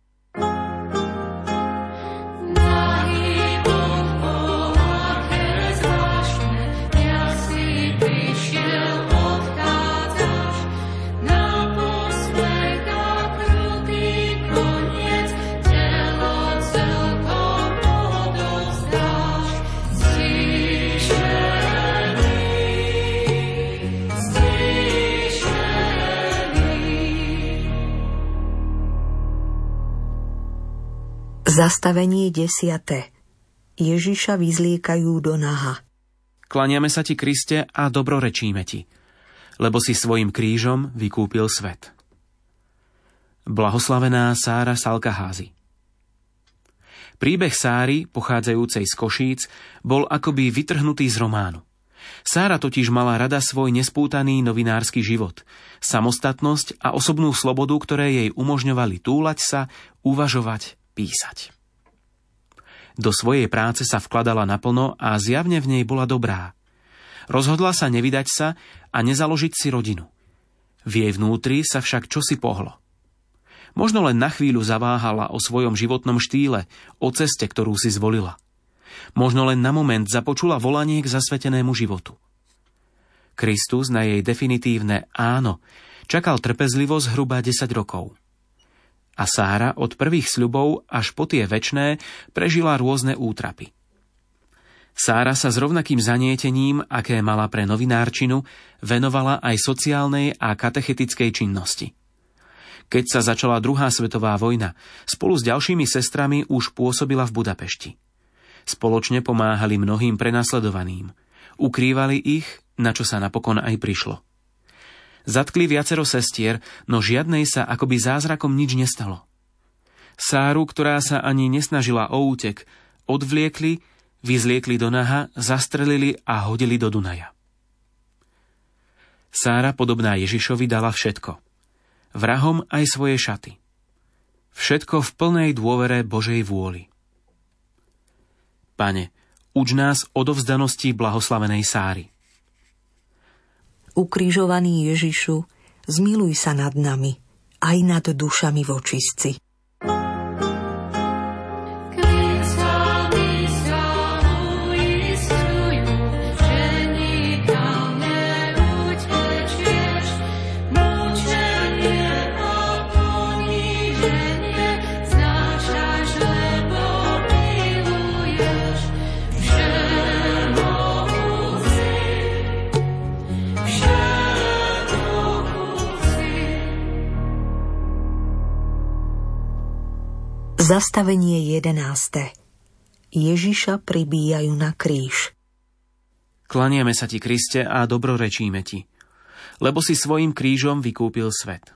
Zastavenie desiate. Ježiša vyzliekajú do naha.
Klaniame sa ti, Kriste, a dobrorečíme ti, lebo si svojim krížom vykúpil svet. Blahoslavená Sára Salkaházy Príbeh Sáry, pochádzajúcej z Košíc, bol akoby vytrhnutý z románu. Sára totiž mala rada svoj nespútaný novinársky život, samostatnosť a osobnú slobodu, ktoré jej umožňovali túlať sa, uvažovať, písať. Do svojej práce sa vkladala naplno a zjavne v nej bola dobrá. Rozhodla sa nevydať sa a nezaložiť si rodinu. V jej vnútri sa však čosi pohlo. Možno len na chvíľu zaváhala o svojom životnom štýle, o ceste, ktorú si zvolila. Možno len na moment započula volanie k zasvetenému životu. Kristus na jej definitívne áno čakal trpezlivo zhruba 10 rokov a Sára od prvých sľubov až po tie väčné prežila rôzne útrapy. Sára sa s rovnakým zanietením, aké mala pre novinárčinu, venovala aj sociálnej a katechetickej činnosti. Keď sa začala druhá svetová vojna, spolu s ďalšími sestrami už pôsobila v Budapešti. Spoločne pomáhali mnohým prenasledovaným. Ukrývali ich, na čo sa napokon aj prišlo. Zatkli viacero sestier, no žiadnej sa akoby zázrakom nič nestalo. Sáru, ktorá sa ani nesnažila o útek, odvliekli, vyzliekli do naha, zastrelili a hodili do Dunaja. Sára, podobná Ježišovi, dala všetko. Vrahom aj svoje šaty. Všetko v plnej dôvere Božej vôli. Pane, uč nás odovzdanosti blahoslavenej Sáry
ukrižovaný Ježišu, zmiluj sa nad nami, aj nad dušami vočistci. Zastavenie 11. Ježiša pribíjajú na kríž.
Klaniame sa ti, Kriste, a dobrorečíme ti, lebo si svojim krížom vykúpil svet.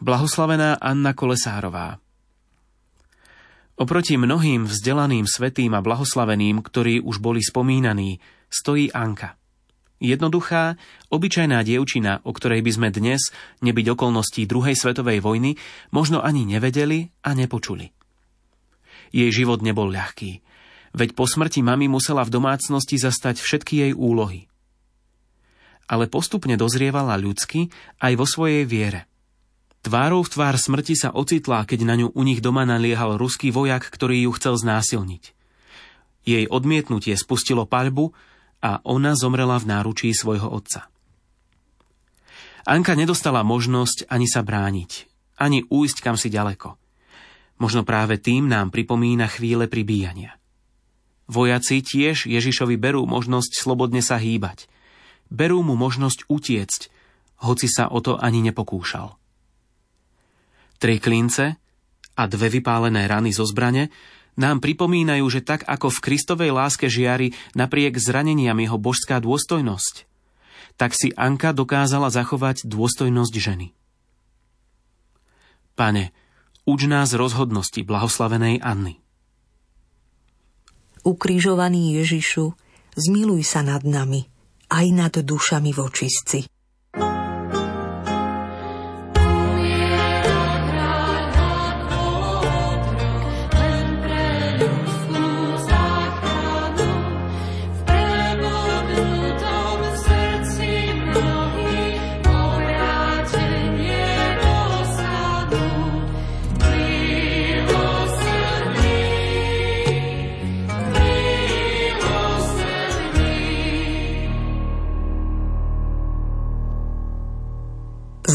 Blahoslavená Anna Kolesárová Oproti mnohým vzdelaným svetým a blahoslaveným, ktorí už boli spomínaní, stojí Anka – Jednoduchá, obyčajná dievčina, o ktorej by sme dnes, nebyť okolností druhej svetovej vojny, možno ani nevedeli a nepočuli. Jej život nebol ľahký, veď po smrti mami musela v domácnosti zastať všetky jej úlohy. Ale postupne dozrievala ľudsky aj vo svojej viere. Tvárou v tvár smrti sa ocitla, keď na ňu u nich doma naliehal ruský vojak, ktorý ju chcel znásilniť. Jej odmietnutie spustilo paľbu, a ona zomrela v náručí svojho otca. Anka nedostala možnosť ani sa brániť, ani újsť kam si ďaleko. Možno práve tým nám pripomína chvíle pribíjania. Vojaci tiež Ježišovi berú možnosť slobodne sa hýbať. Berú mu možnosť utiecť, hoci sa o to ani nepokúšal. Tri klince a dve vypálené rany zo zbrane nám pripomínajú, že tak ako v Kristovej láske žiari napriek zraneniam jeho božská dôstojnosť, tak si Anka dokázala zachovať dôstojnosť ženy. Pane, uč nás rozhodnosti blahoslavenej Anny.
Ukrižovaný Ježišu, zmiluj sa nad nami, aj nad dušami vočistci.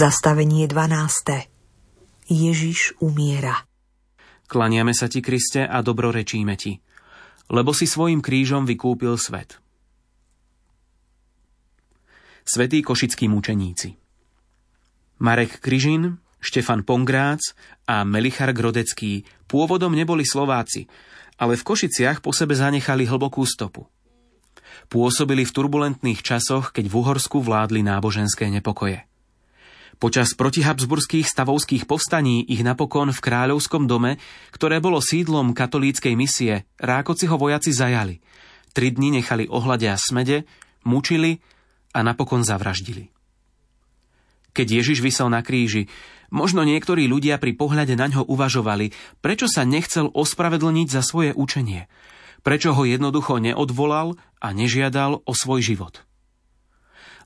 Zastavenie 12. Ježiš umiera.
Klaniame sa ti, Kriste, a dobrorečíme ti, lebo si svojim krížom vykúpil svet. Svetí košickí mučeníci Marek Kryžin, Štefan Pongrác a Melichar Grodecký pôvodom neboli Slováci, ale v Košiciach po sebe zanechali hlbokú stopu. Pôsobili v turbulentných časoch, keď v Uhorsku vládli náboženské nepokoje. Počas protihabsburských stavovských povstaní ich napokon v kráľovskom dome, ktoré bolo sídlom katolíckej misie, Rákoci ho vojaci zajali. Tri dni nechali ohľadia smede, mučili a napokon zavraždili. Keď Ježiš vysel na kríži, možno niektorí ľudia pri pohľade na ňo uvažovali, prečo sa nechcel ospravedlniť za svoje učenie, prečo ho jednoducho neodvolal a nežiadal o svoj život.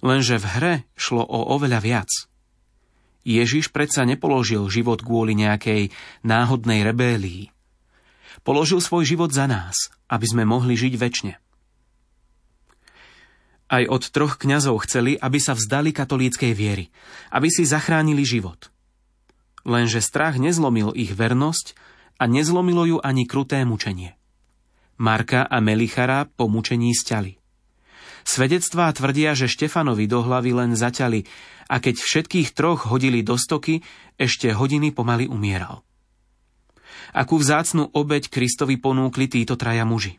Lenže v hre šlo o oveľa viac – Ježiš predsa nepoložil život kvôli nejakej náhodnej rebélii. Položil svoj život za nás, aby sme mohli žiť väčšine. Aj od troch kňazov chceli, aby sa vzdali katolíckej viery, aby si zachránili život. Lenže strach nezlomil ich vernosť a nezlomilo ju ani kruté mučenie. Marka a Melichara po mučení stiali. Svedectvá tvrdia, že Štefanovi do hlavy len zaťali a keď všetkých troch hodili do stoky, ešte hodiny pomaly umieral. Akú vzácnu obeď Kristovi ponúkli títo traja muži.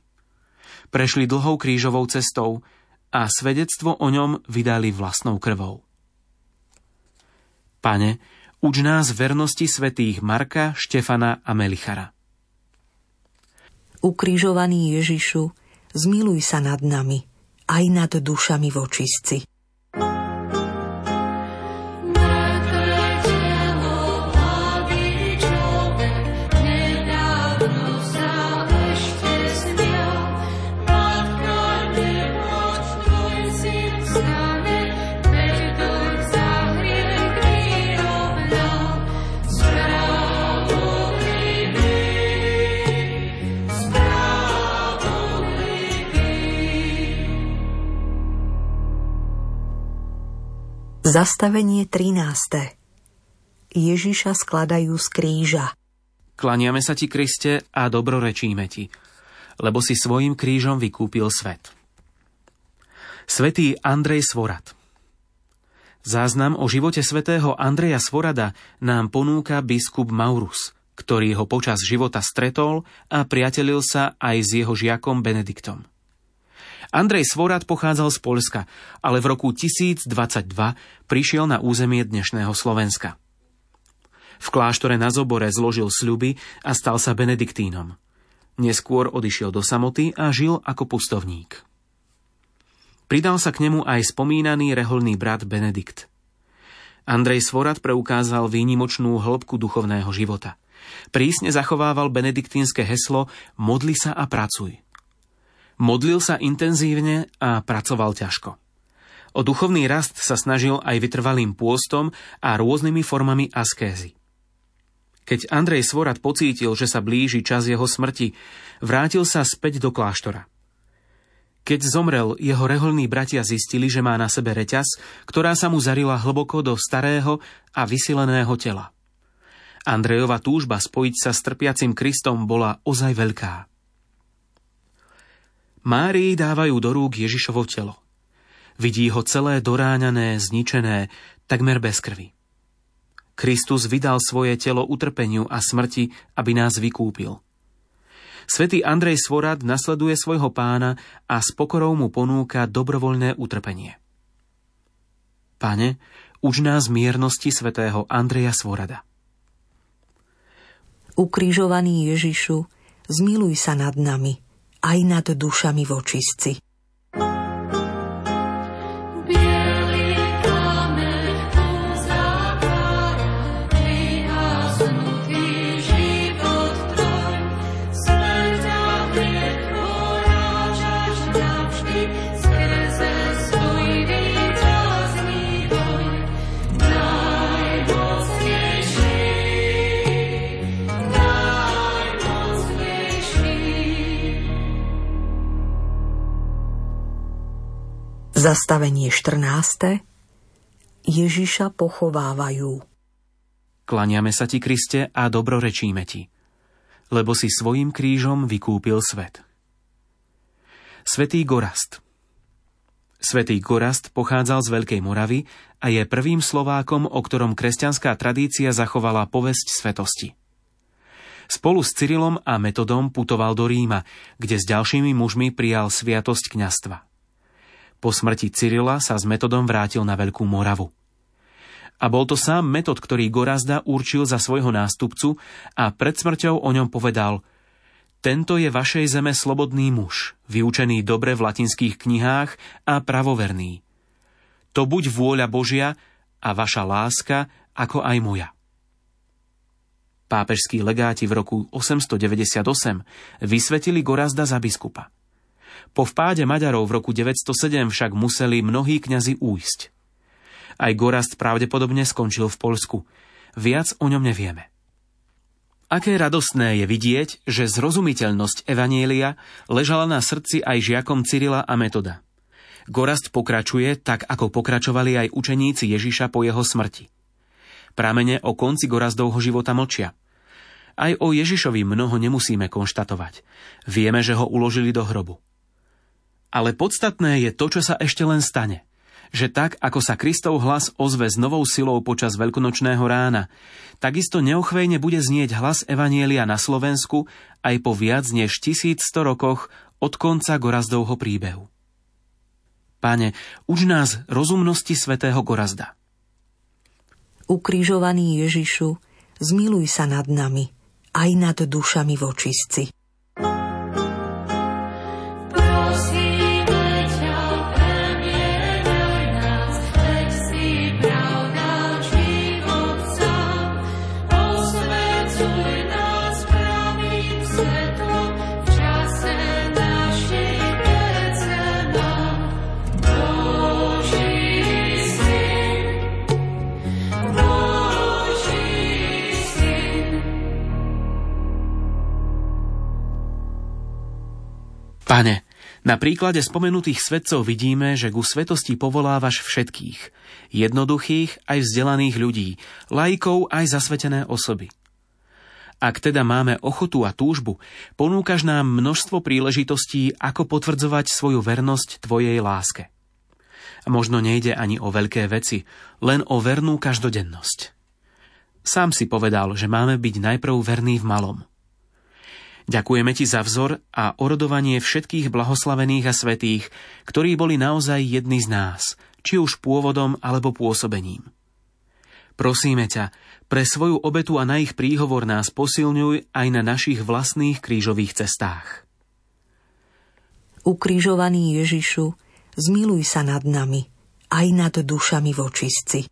Prešli dlhou krížovou cestou a svedectvo o ňom vydali vlastnou krvou. Pane, uč nás vernosti svetých Marka, Štefana a Melichara.
Ukrižovaný Ježišu, zmiluj sa nad nami, aj nad dušami vočistci. Zastavenie 13. Ježiša skladajú z kríža.
Klaniame sa ti, Kriste, a dobrorečíme ti, lebo si svojim krížom vykúpil svet. Svetý Andrej Svorad Záznam o živote svätého Andreja Svorada nám ponúka biskup Maurus, ktorý ho počas života stretol a priatelil sa aj s jeho žiakom Benediktom. Andrej Svorad pochádzal z Polska, ale v roku 1022 prišiel na územie dnešného Slovenska. V kláštore na Zobore zložil sľuby a stal sa benediktínom. Neskôr odišiel do samoty a žil ako pustovník. Pridal sa k nemu aj spomínaný reholný brat Benedikt. Andrej Svorad preukázal výnimočnú hĺbku duchovného života. Prísne zachovával benediktínske heslo Modli sa a pracuj. Modlil sa intenzívne a pracoval ťažko. O duchovný rast sa snažil aj vytrvalým pôstom a rôznymi formami askézy. Keď Andrej Svorad pocítil, že sa blíži čas jeho smrti, vrátil sa späť do kláštora. Keď zomrel, jeho reholní bratia zistili, že má na sebe reťaz, ktorá sa mu zarila hlboko do starého a vysileného tela. Andrejova túžba spojiť sa s trpiacim Kristom bola ozaj veľká. Márii dávajú do rúk Ježišovo telo. Vidí ho celé doráňané, zničené, takmer bez krvi. Kristus vydal svoje telo utrpeniu a smrti, aby nás vykúpil. Svetý Andrej Svorad nasleduje svojho pána a s pokorou mu ponúka dobrovoľné utrpenie. Pane, uč nás miernosti svätého Andreja Svorada.
Ukrižovaný Ježišu, zmiluj sa nad nami, aj nad dušami vočistci. Zastavenie 14. Ježiša pochovávajú.
Klaniame sa ti, Kriste, a dobrorečíme ti, lebo si svojim krížom vykúpil svet. Svetý Gorast Svetý Gorast pochádzal z Veľkej Moravy a je prvým Slovákom, o ktorom kresťanská tradícia zachovala povesť svetosti. Spolu s Cyrilom a Metodom putoval do Ríma, kde s ďalšími mužmi prijal sviatosť kňastva. Po smrti Cyrila sa s metodom vrátil na Veľkú Moravu. A bol to sám metod, ktorý Gorazda určil za svojho nástupcu a pred smrťou o ňom povedal Tento je vašej zeme slobodný muž, vyučený dobre v latinských knihách a pravoverný. To buď vôľa Božia a vaša láska, ako aj moja. Pápežskí legáti v roku 898 vysvetili Gorazda za biskupa. Po vpáde Maďarov v roku 907 však museli mnohí kňazi újsť. Aj Gorast pravdepodobne skončil v Polsku. Viac o ňom nevieme. Aké radostné je vidieť, že zrozumiteľnosť Evanielia ležala na srdci aj žiakom Cyrila a Metoda. Gorast pokračuje tak, ako pokračovali aj učeníci Ježiša po jeho smrti. Pramene o konci Gorazdovho života mlčia. Aj o Ježišovi mnoho nemusíme konštatovať. Vieme, že ho uložili do hrobu. Ale podstatné je to, čo sa ešte len stane. Že tak, ako sa Kristov hlas ozve s novou silou počas veľkonočného rána, takisto neochvejne bude znieť hlas Evanielia na Slovensku aj po viac než 1100 rokoch od konca Gorazdovho príbehu. Pane, už nás rozumnosti svätého Gorazda.
Ukrižovaný Ježišu, zmiluj sa nad nami, aj nad dušami vočistci.
Na príklade spomenutých svetcov vidíme, že ku svetosti povolávaš všetkých, jednoduchých aj vzdelaných ľudí, lajkov aj zasvetené osoby. Ak teda máme ochotu a túžbu, ponúkaš nám množstvo príležitostí, ako potvrdzovať svoju vernosť Tvojej láske. A možno nejde ani o veľké veci, len o vernú každodennosť. Sám si povedal, že máme byť najprv verný v malom – Ďakujeme Ti za vzor a orodovanie všetkých blahoslavených a svetých, ktorí boli naozaj jedni z nás, či už pôvodom alebo pôsobením. Prosíme ťa, pre svoju obetu a na ich príhovor nás posilňuj aj na našich vlastných krížových cestách.
Ukrižovaný Ježišu, zmiluj sa nad nami, aj nad dušami vočistci.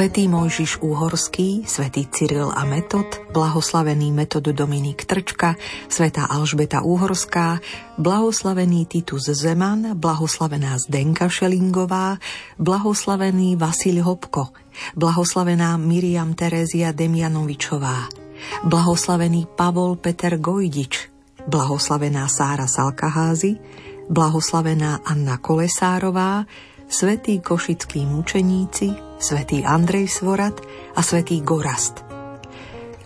Svetý Mojžiš Úhorský, svätý Cyril a Metod, blahoslavený Metod Dominik Trčka, svätá Alžbeta Úhorská, blahoslavený Titus Zeman, blahoslavená Zdenka Šelingová, blahoslavený Vasil Hopko, blahoslavená Miriam Terézia Demianovičová, blahoslavený Pavol Peter Gojdič, blahoslavená Sára Salkaházy, blahoslavená Anna Kolesárová, svätí košickí mučeníci, svätý Andrej Svorat a svätý Gorast.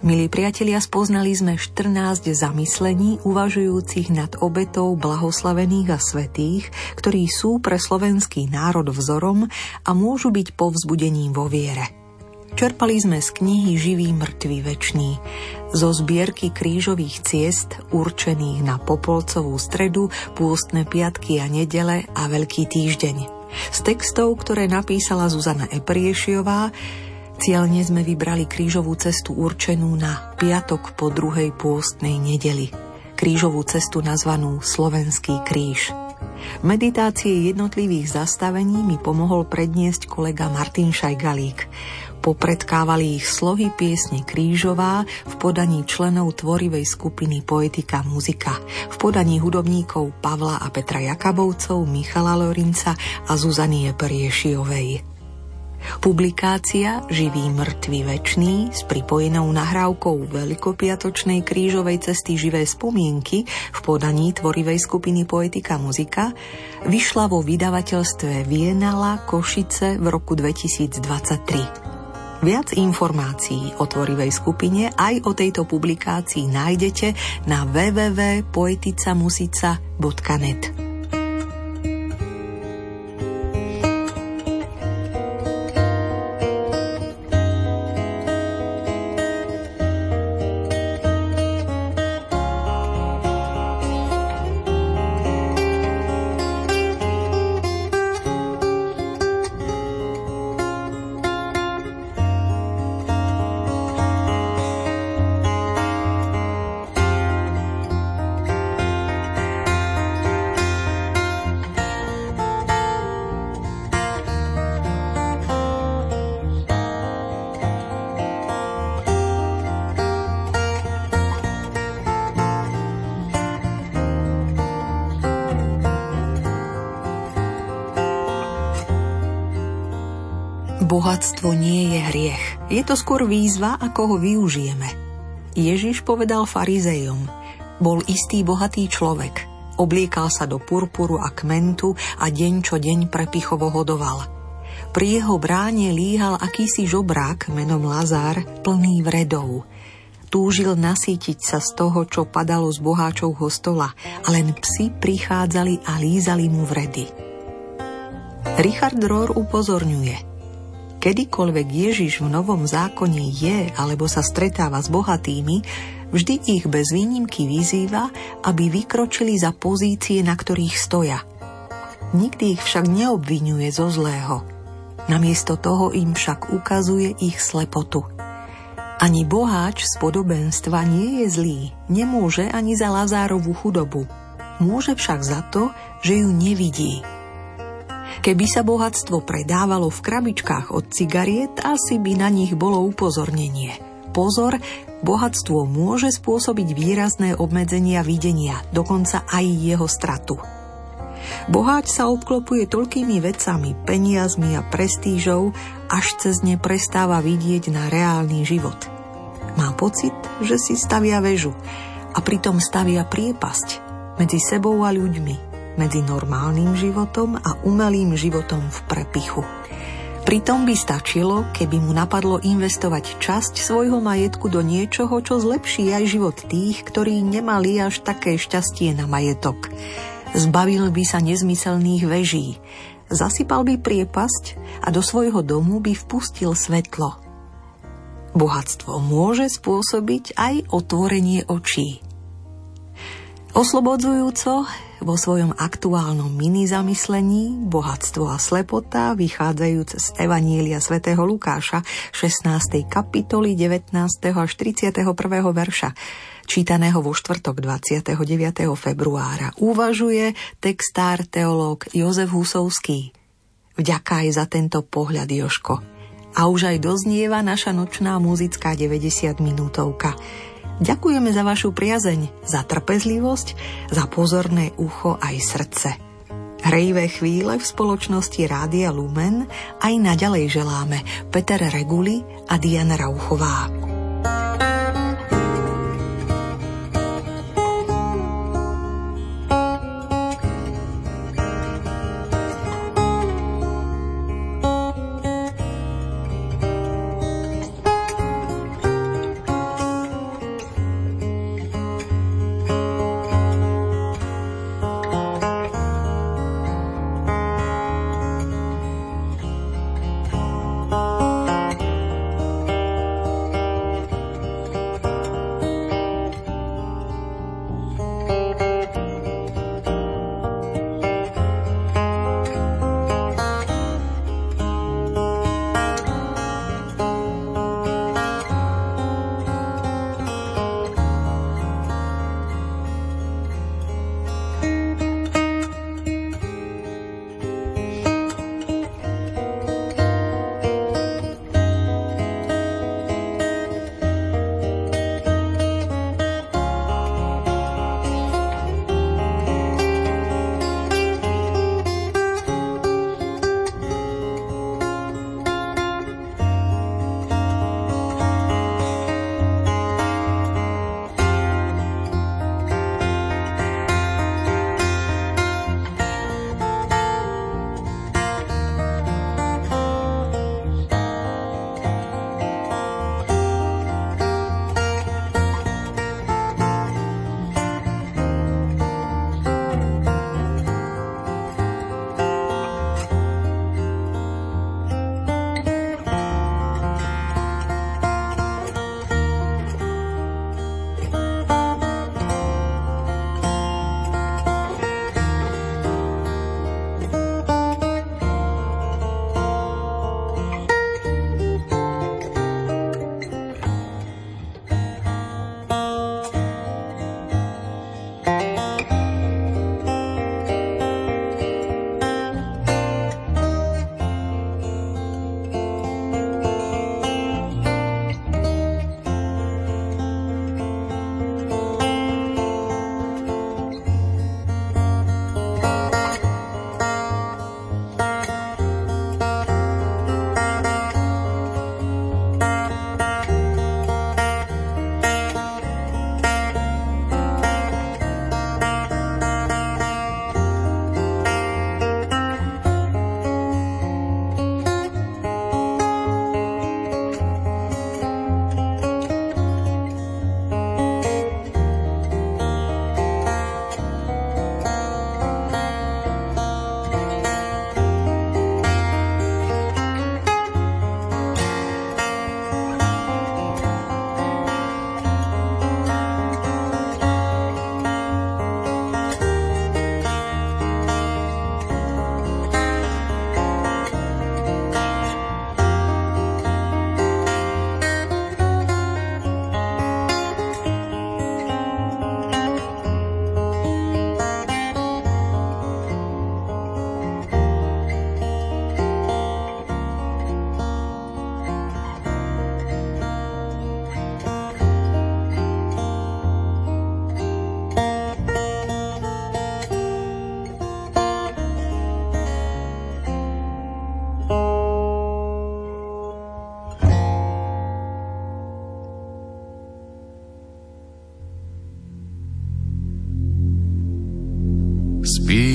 Milí priatelia, spoznali sme 14 zamyslení uvažujúcich nad obetou blahoslavených a svetých, ktorí sú pre slovenský národ vzorom a môžu byť povzbudením vo viere. Čerpali sme z knihy Živý mŕtvy večný, zo zbierky krížových ciest určených na Popolcovú stredu, pôstne piatky a nedele a Veľký týždeň. Z textov, ktoré napísala Zuzana Epriešiová, Cielne sme vybrali krížovú cestu určenú na piatok po druhej pôstnej nedeli. Krížovú cestu nazvanú Slovenský kríž. Meditácie jednotlivých zastavení mi pomohol predniesť kolega Martin Šajgalík. Popredkávali ich slohy piesne Krížová v podaní členov tvorivej skupiny Poetika Muzika, v podaní hudobníkov Pavla a Petra Jakabovcov, Michala Lorinca a Zuzanie Priešiovej. Publikácia Živý mŕtvy večný s pripojenou nahrávkou Veľkopiatočnej krížovej cesty Živé spomienky v podaní tvorivej skupiny Poetika Muzika vyšla vo vydavateľstve Vienala Košice v roku 2023. Viac informácií o tvorivej skupine aj o tejto publikácii nájdete na www.poeticamusica.net. Je to skôr výzva, ako ho využijeme. Ježiš povedal farizejom, bol istý bohatý človek. Obliekal sa do purpuru a kmentu a deň čo deň prepichovo hodoval. Pri jeho bráne líhal akýsi žobrák menom Lazár, plný vredov. Túžil nasítiť sa z toho, čo padalo z boháčovho stola a len psi prichádzali a lízali mu vredy. Richard Rohr upozorňuje – kedykoľvek Ježiš v Novom zákone je alebo sa stretáva s bohatými, vždy ich bez výnimky vyzýva, aby vykročili za pozície, na ktorých stoja. Nikdy ich však neobvinuje zo zlého. Namiesto toho im však ukazuje ich slepotu. Ani boháč z podobenstva nie je zlý, nemôže ani za Lazárovú chudobu. Môže však za to, že ju nevidí, Keby sa bohatstvo predávalo v krabičkách od cigariet, asi by na nich bolo upozornenie. Pozor, bohatstvo môže spôsobiť výrazné obmedzenia videnia, dokonca aj jeho stratu. Boháč sa obklopuje toľkými vecami, peniazmi a prestížou, až cez ne prestáva vidieť na reálny život. Má pocit, že si stavia väžu a pritom stavia priepasť medzi sebou a ľuďmi, medzi normálnym životom a umelým životom v prepichu. Pritom by stačilo, keby mu napadlo investovať časť svojho majetku do niečoho, čo zlepší aj život tých, ktorí nemali až také šťastie na majetok. Zbavil by sa nezmyselných veží, zasypal by priepasť a do svojho domu by vpustil svetlo. Bohatstvo môže spôsobiť aj otvorenie očí. Oslobodzujúco vo svojom aktuálnom mini zamyslení Bohatstvo a slepota, vychádzajúc z Evanília svätého Lukáša 16. kapitoly 19. až 31. verša, čítaného vo štvrtok 29. februára, uvažuje textár teológ Jozef Husovský. Vďaka aj za tento pohľad, Joško. A už aj doznieva naša nočná muzická 90 minútovka. Ďakujeme za vašu priazeň, za trpezlivosť, za pozorné ucho aj srdce. Hrejivé chvíle v spoločnosti Rádia Lumen aj naďalej želáme Peter Reguli a Diana Rauchová.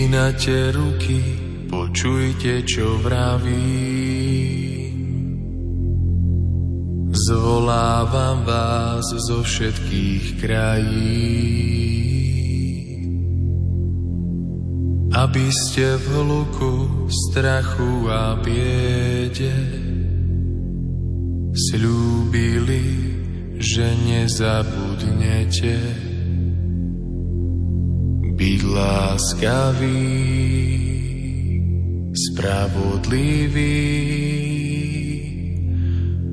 Spínate ruky, počujte, čo vraví. Zvolávam vás zo všetkých krají. Aby ste v hluku strachu a biede slúbili, že nezabudnete láskavý, spravodlivý,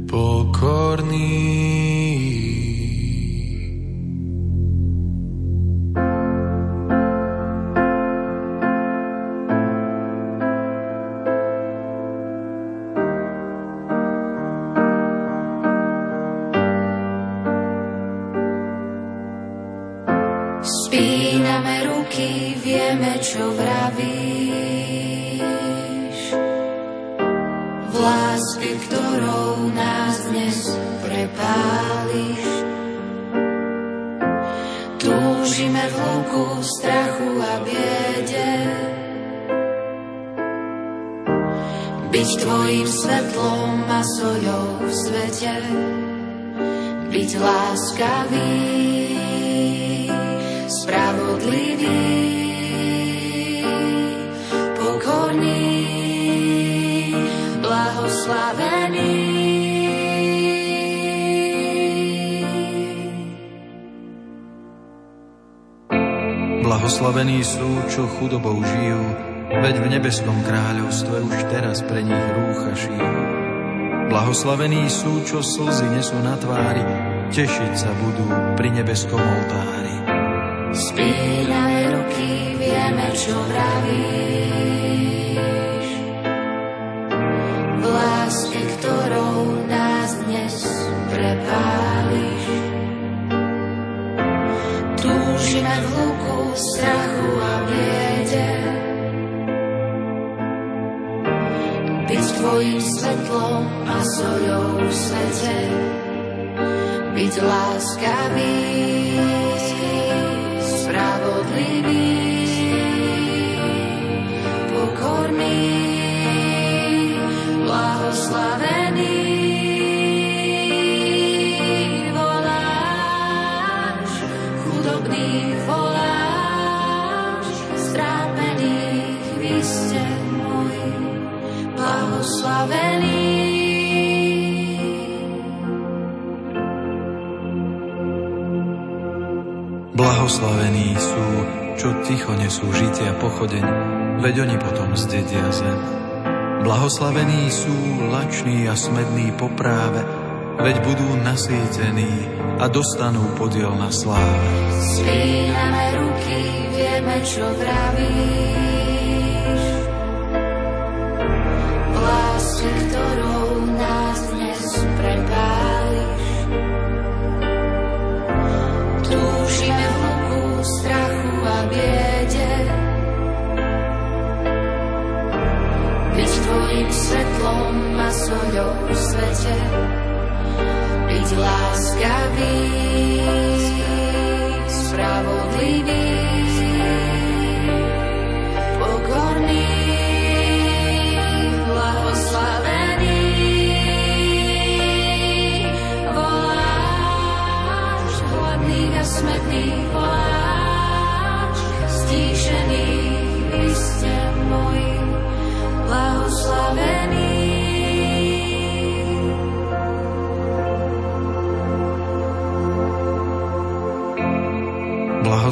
pokorný.
Chudobou žijú, veď v nebeskom kráľovstve už teraz pre nich rúcha šijú. Blahoslavení sú, čo slzy nesú na tvári, tešiť sa budú pri nebeskom oltári.
Spíname ruky, vieme, čo vravíš. Láskavý
čo ticho nesú žitia pochodeň, veď oni potom zdedia zem. Blahoslavení sú lační a smední po práve, veď budú nasýtení a dostanú podiel na sláve.
Spíname ruky, vieme, čo vravíš. V svete. Byť láskavý, spravodlivý,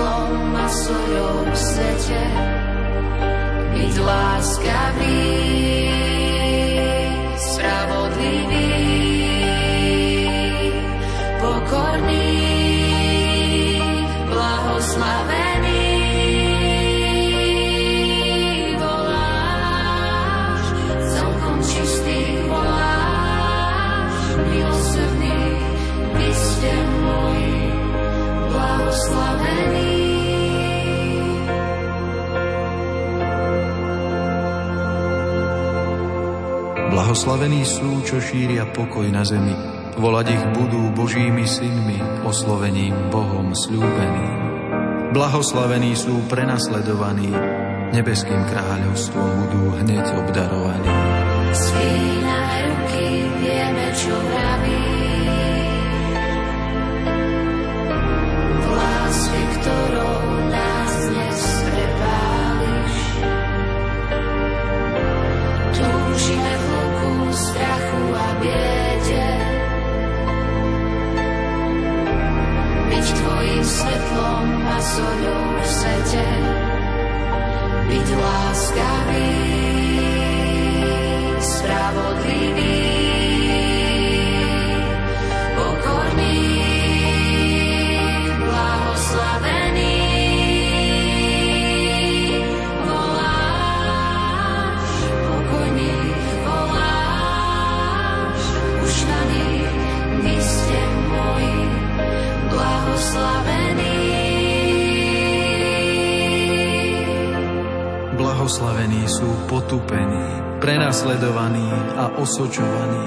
Svetlom a soľou v svete. Byť láskavý, Blahoslavení
sú, čo šíria pokoj na zemi. Volať ich budú Božími synmi, oslovením Bohom slúbeným. Blahoslavení sú prenasledovaní, nebeským kráľovstvom budú hneď obdarovaní.
Spíname ruky, vieme, čo vravíš. Soľou v svete. Byť láskavý,
prenasledovaní a osočovaní,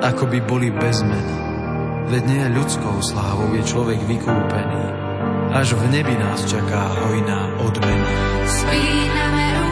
ako by boli bez mena. Veď nie ľudskou slávou je človek vykúpený, až v nebi nás čaká hojná odmena.
Spíname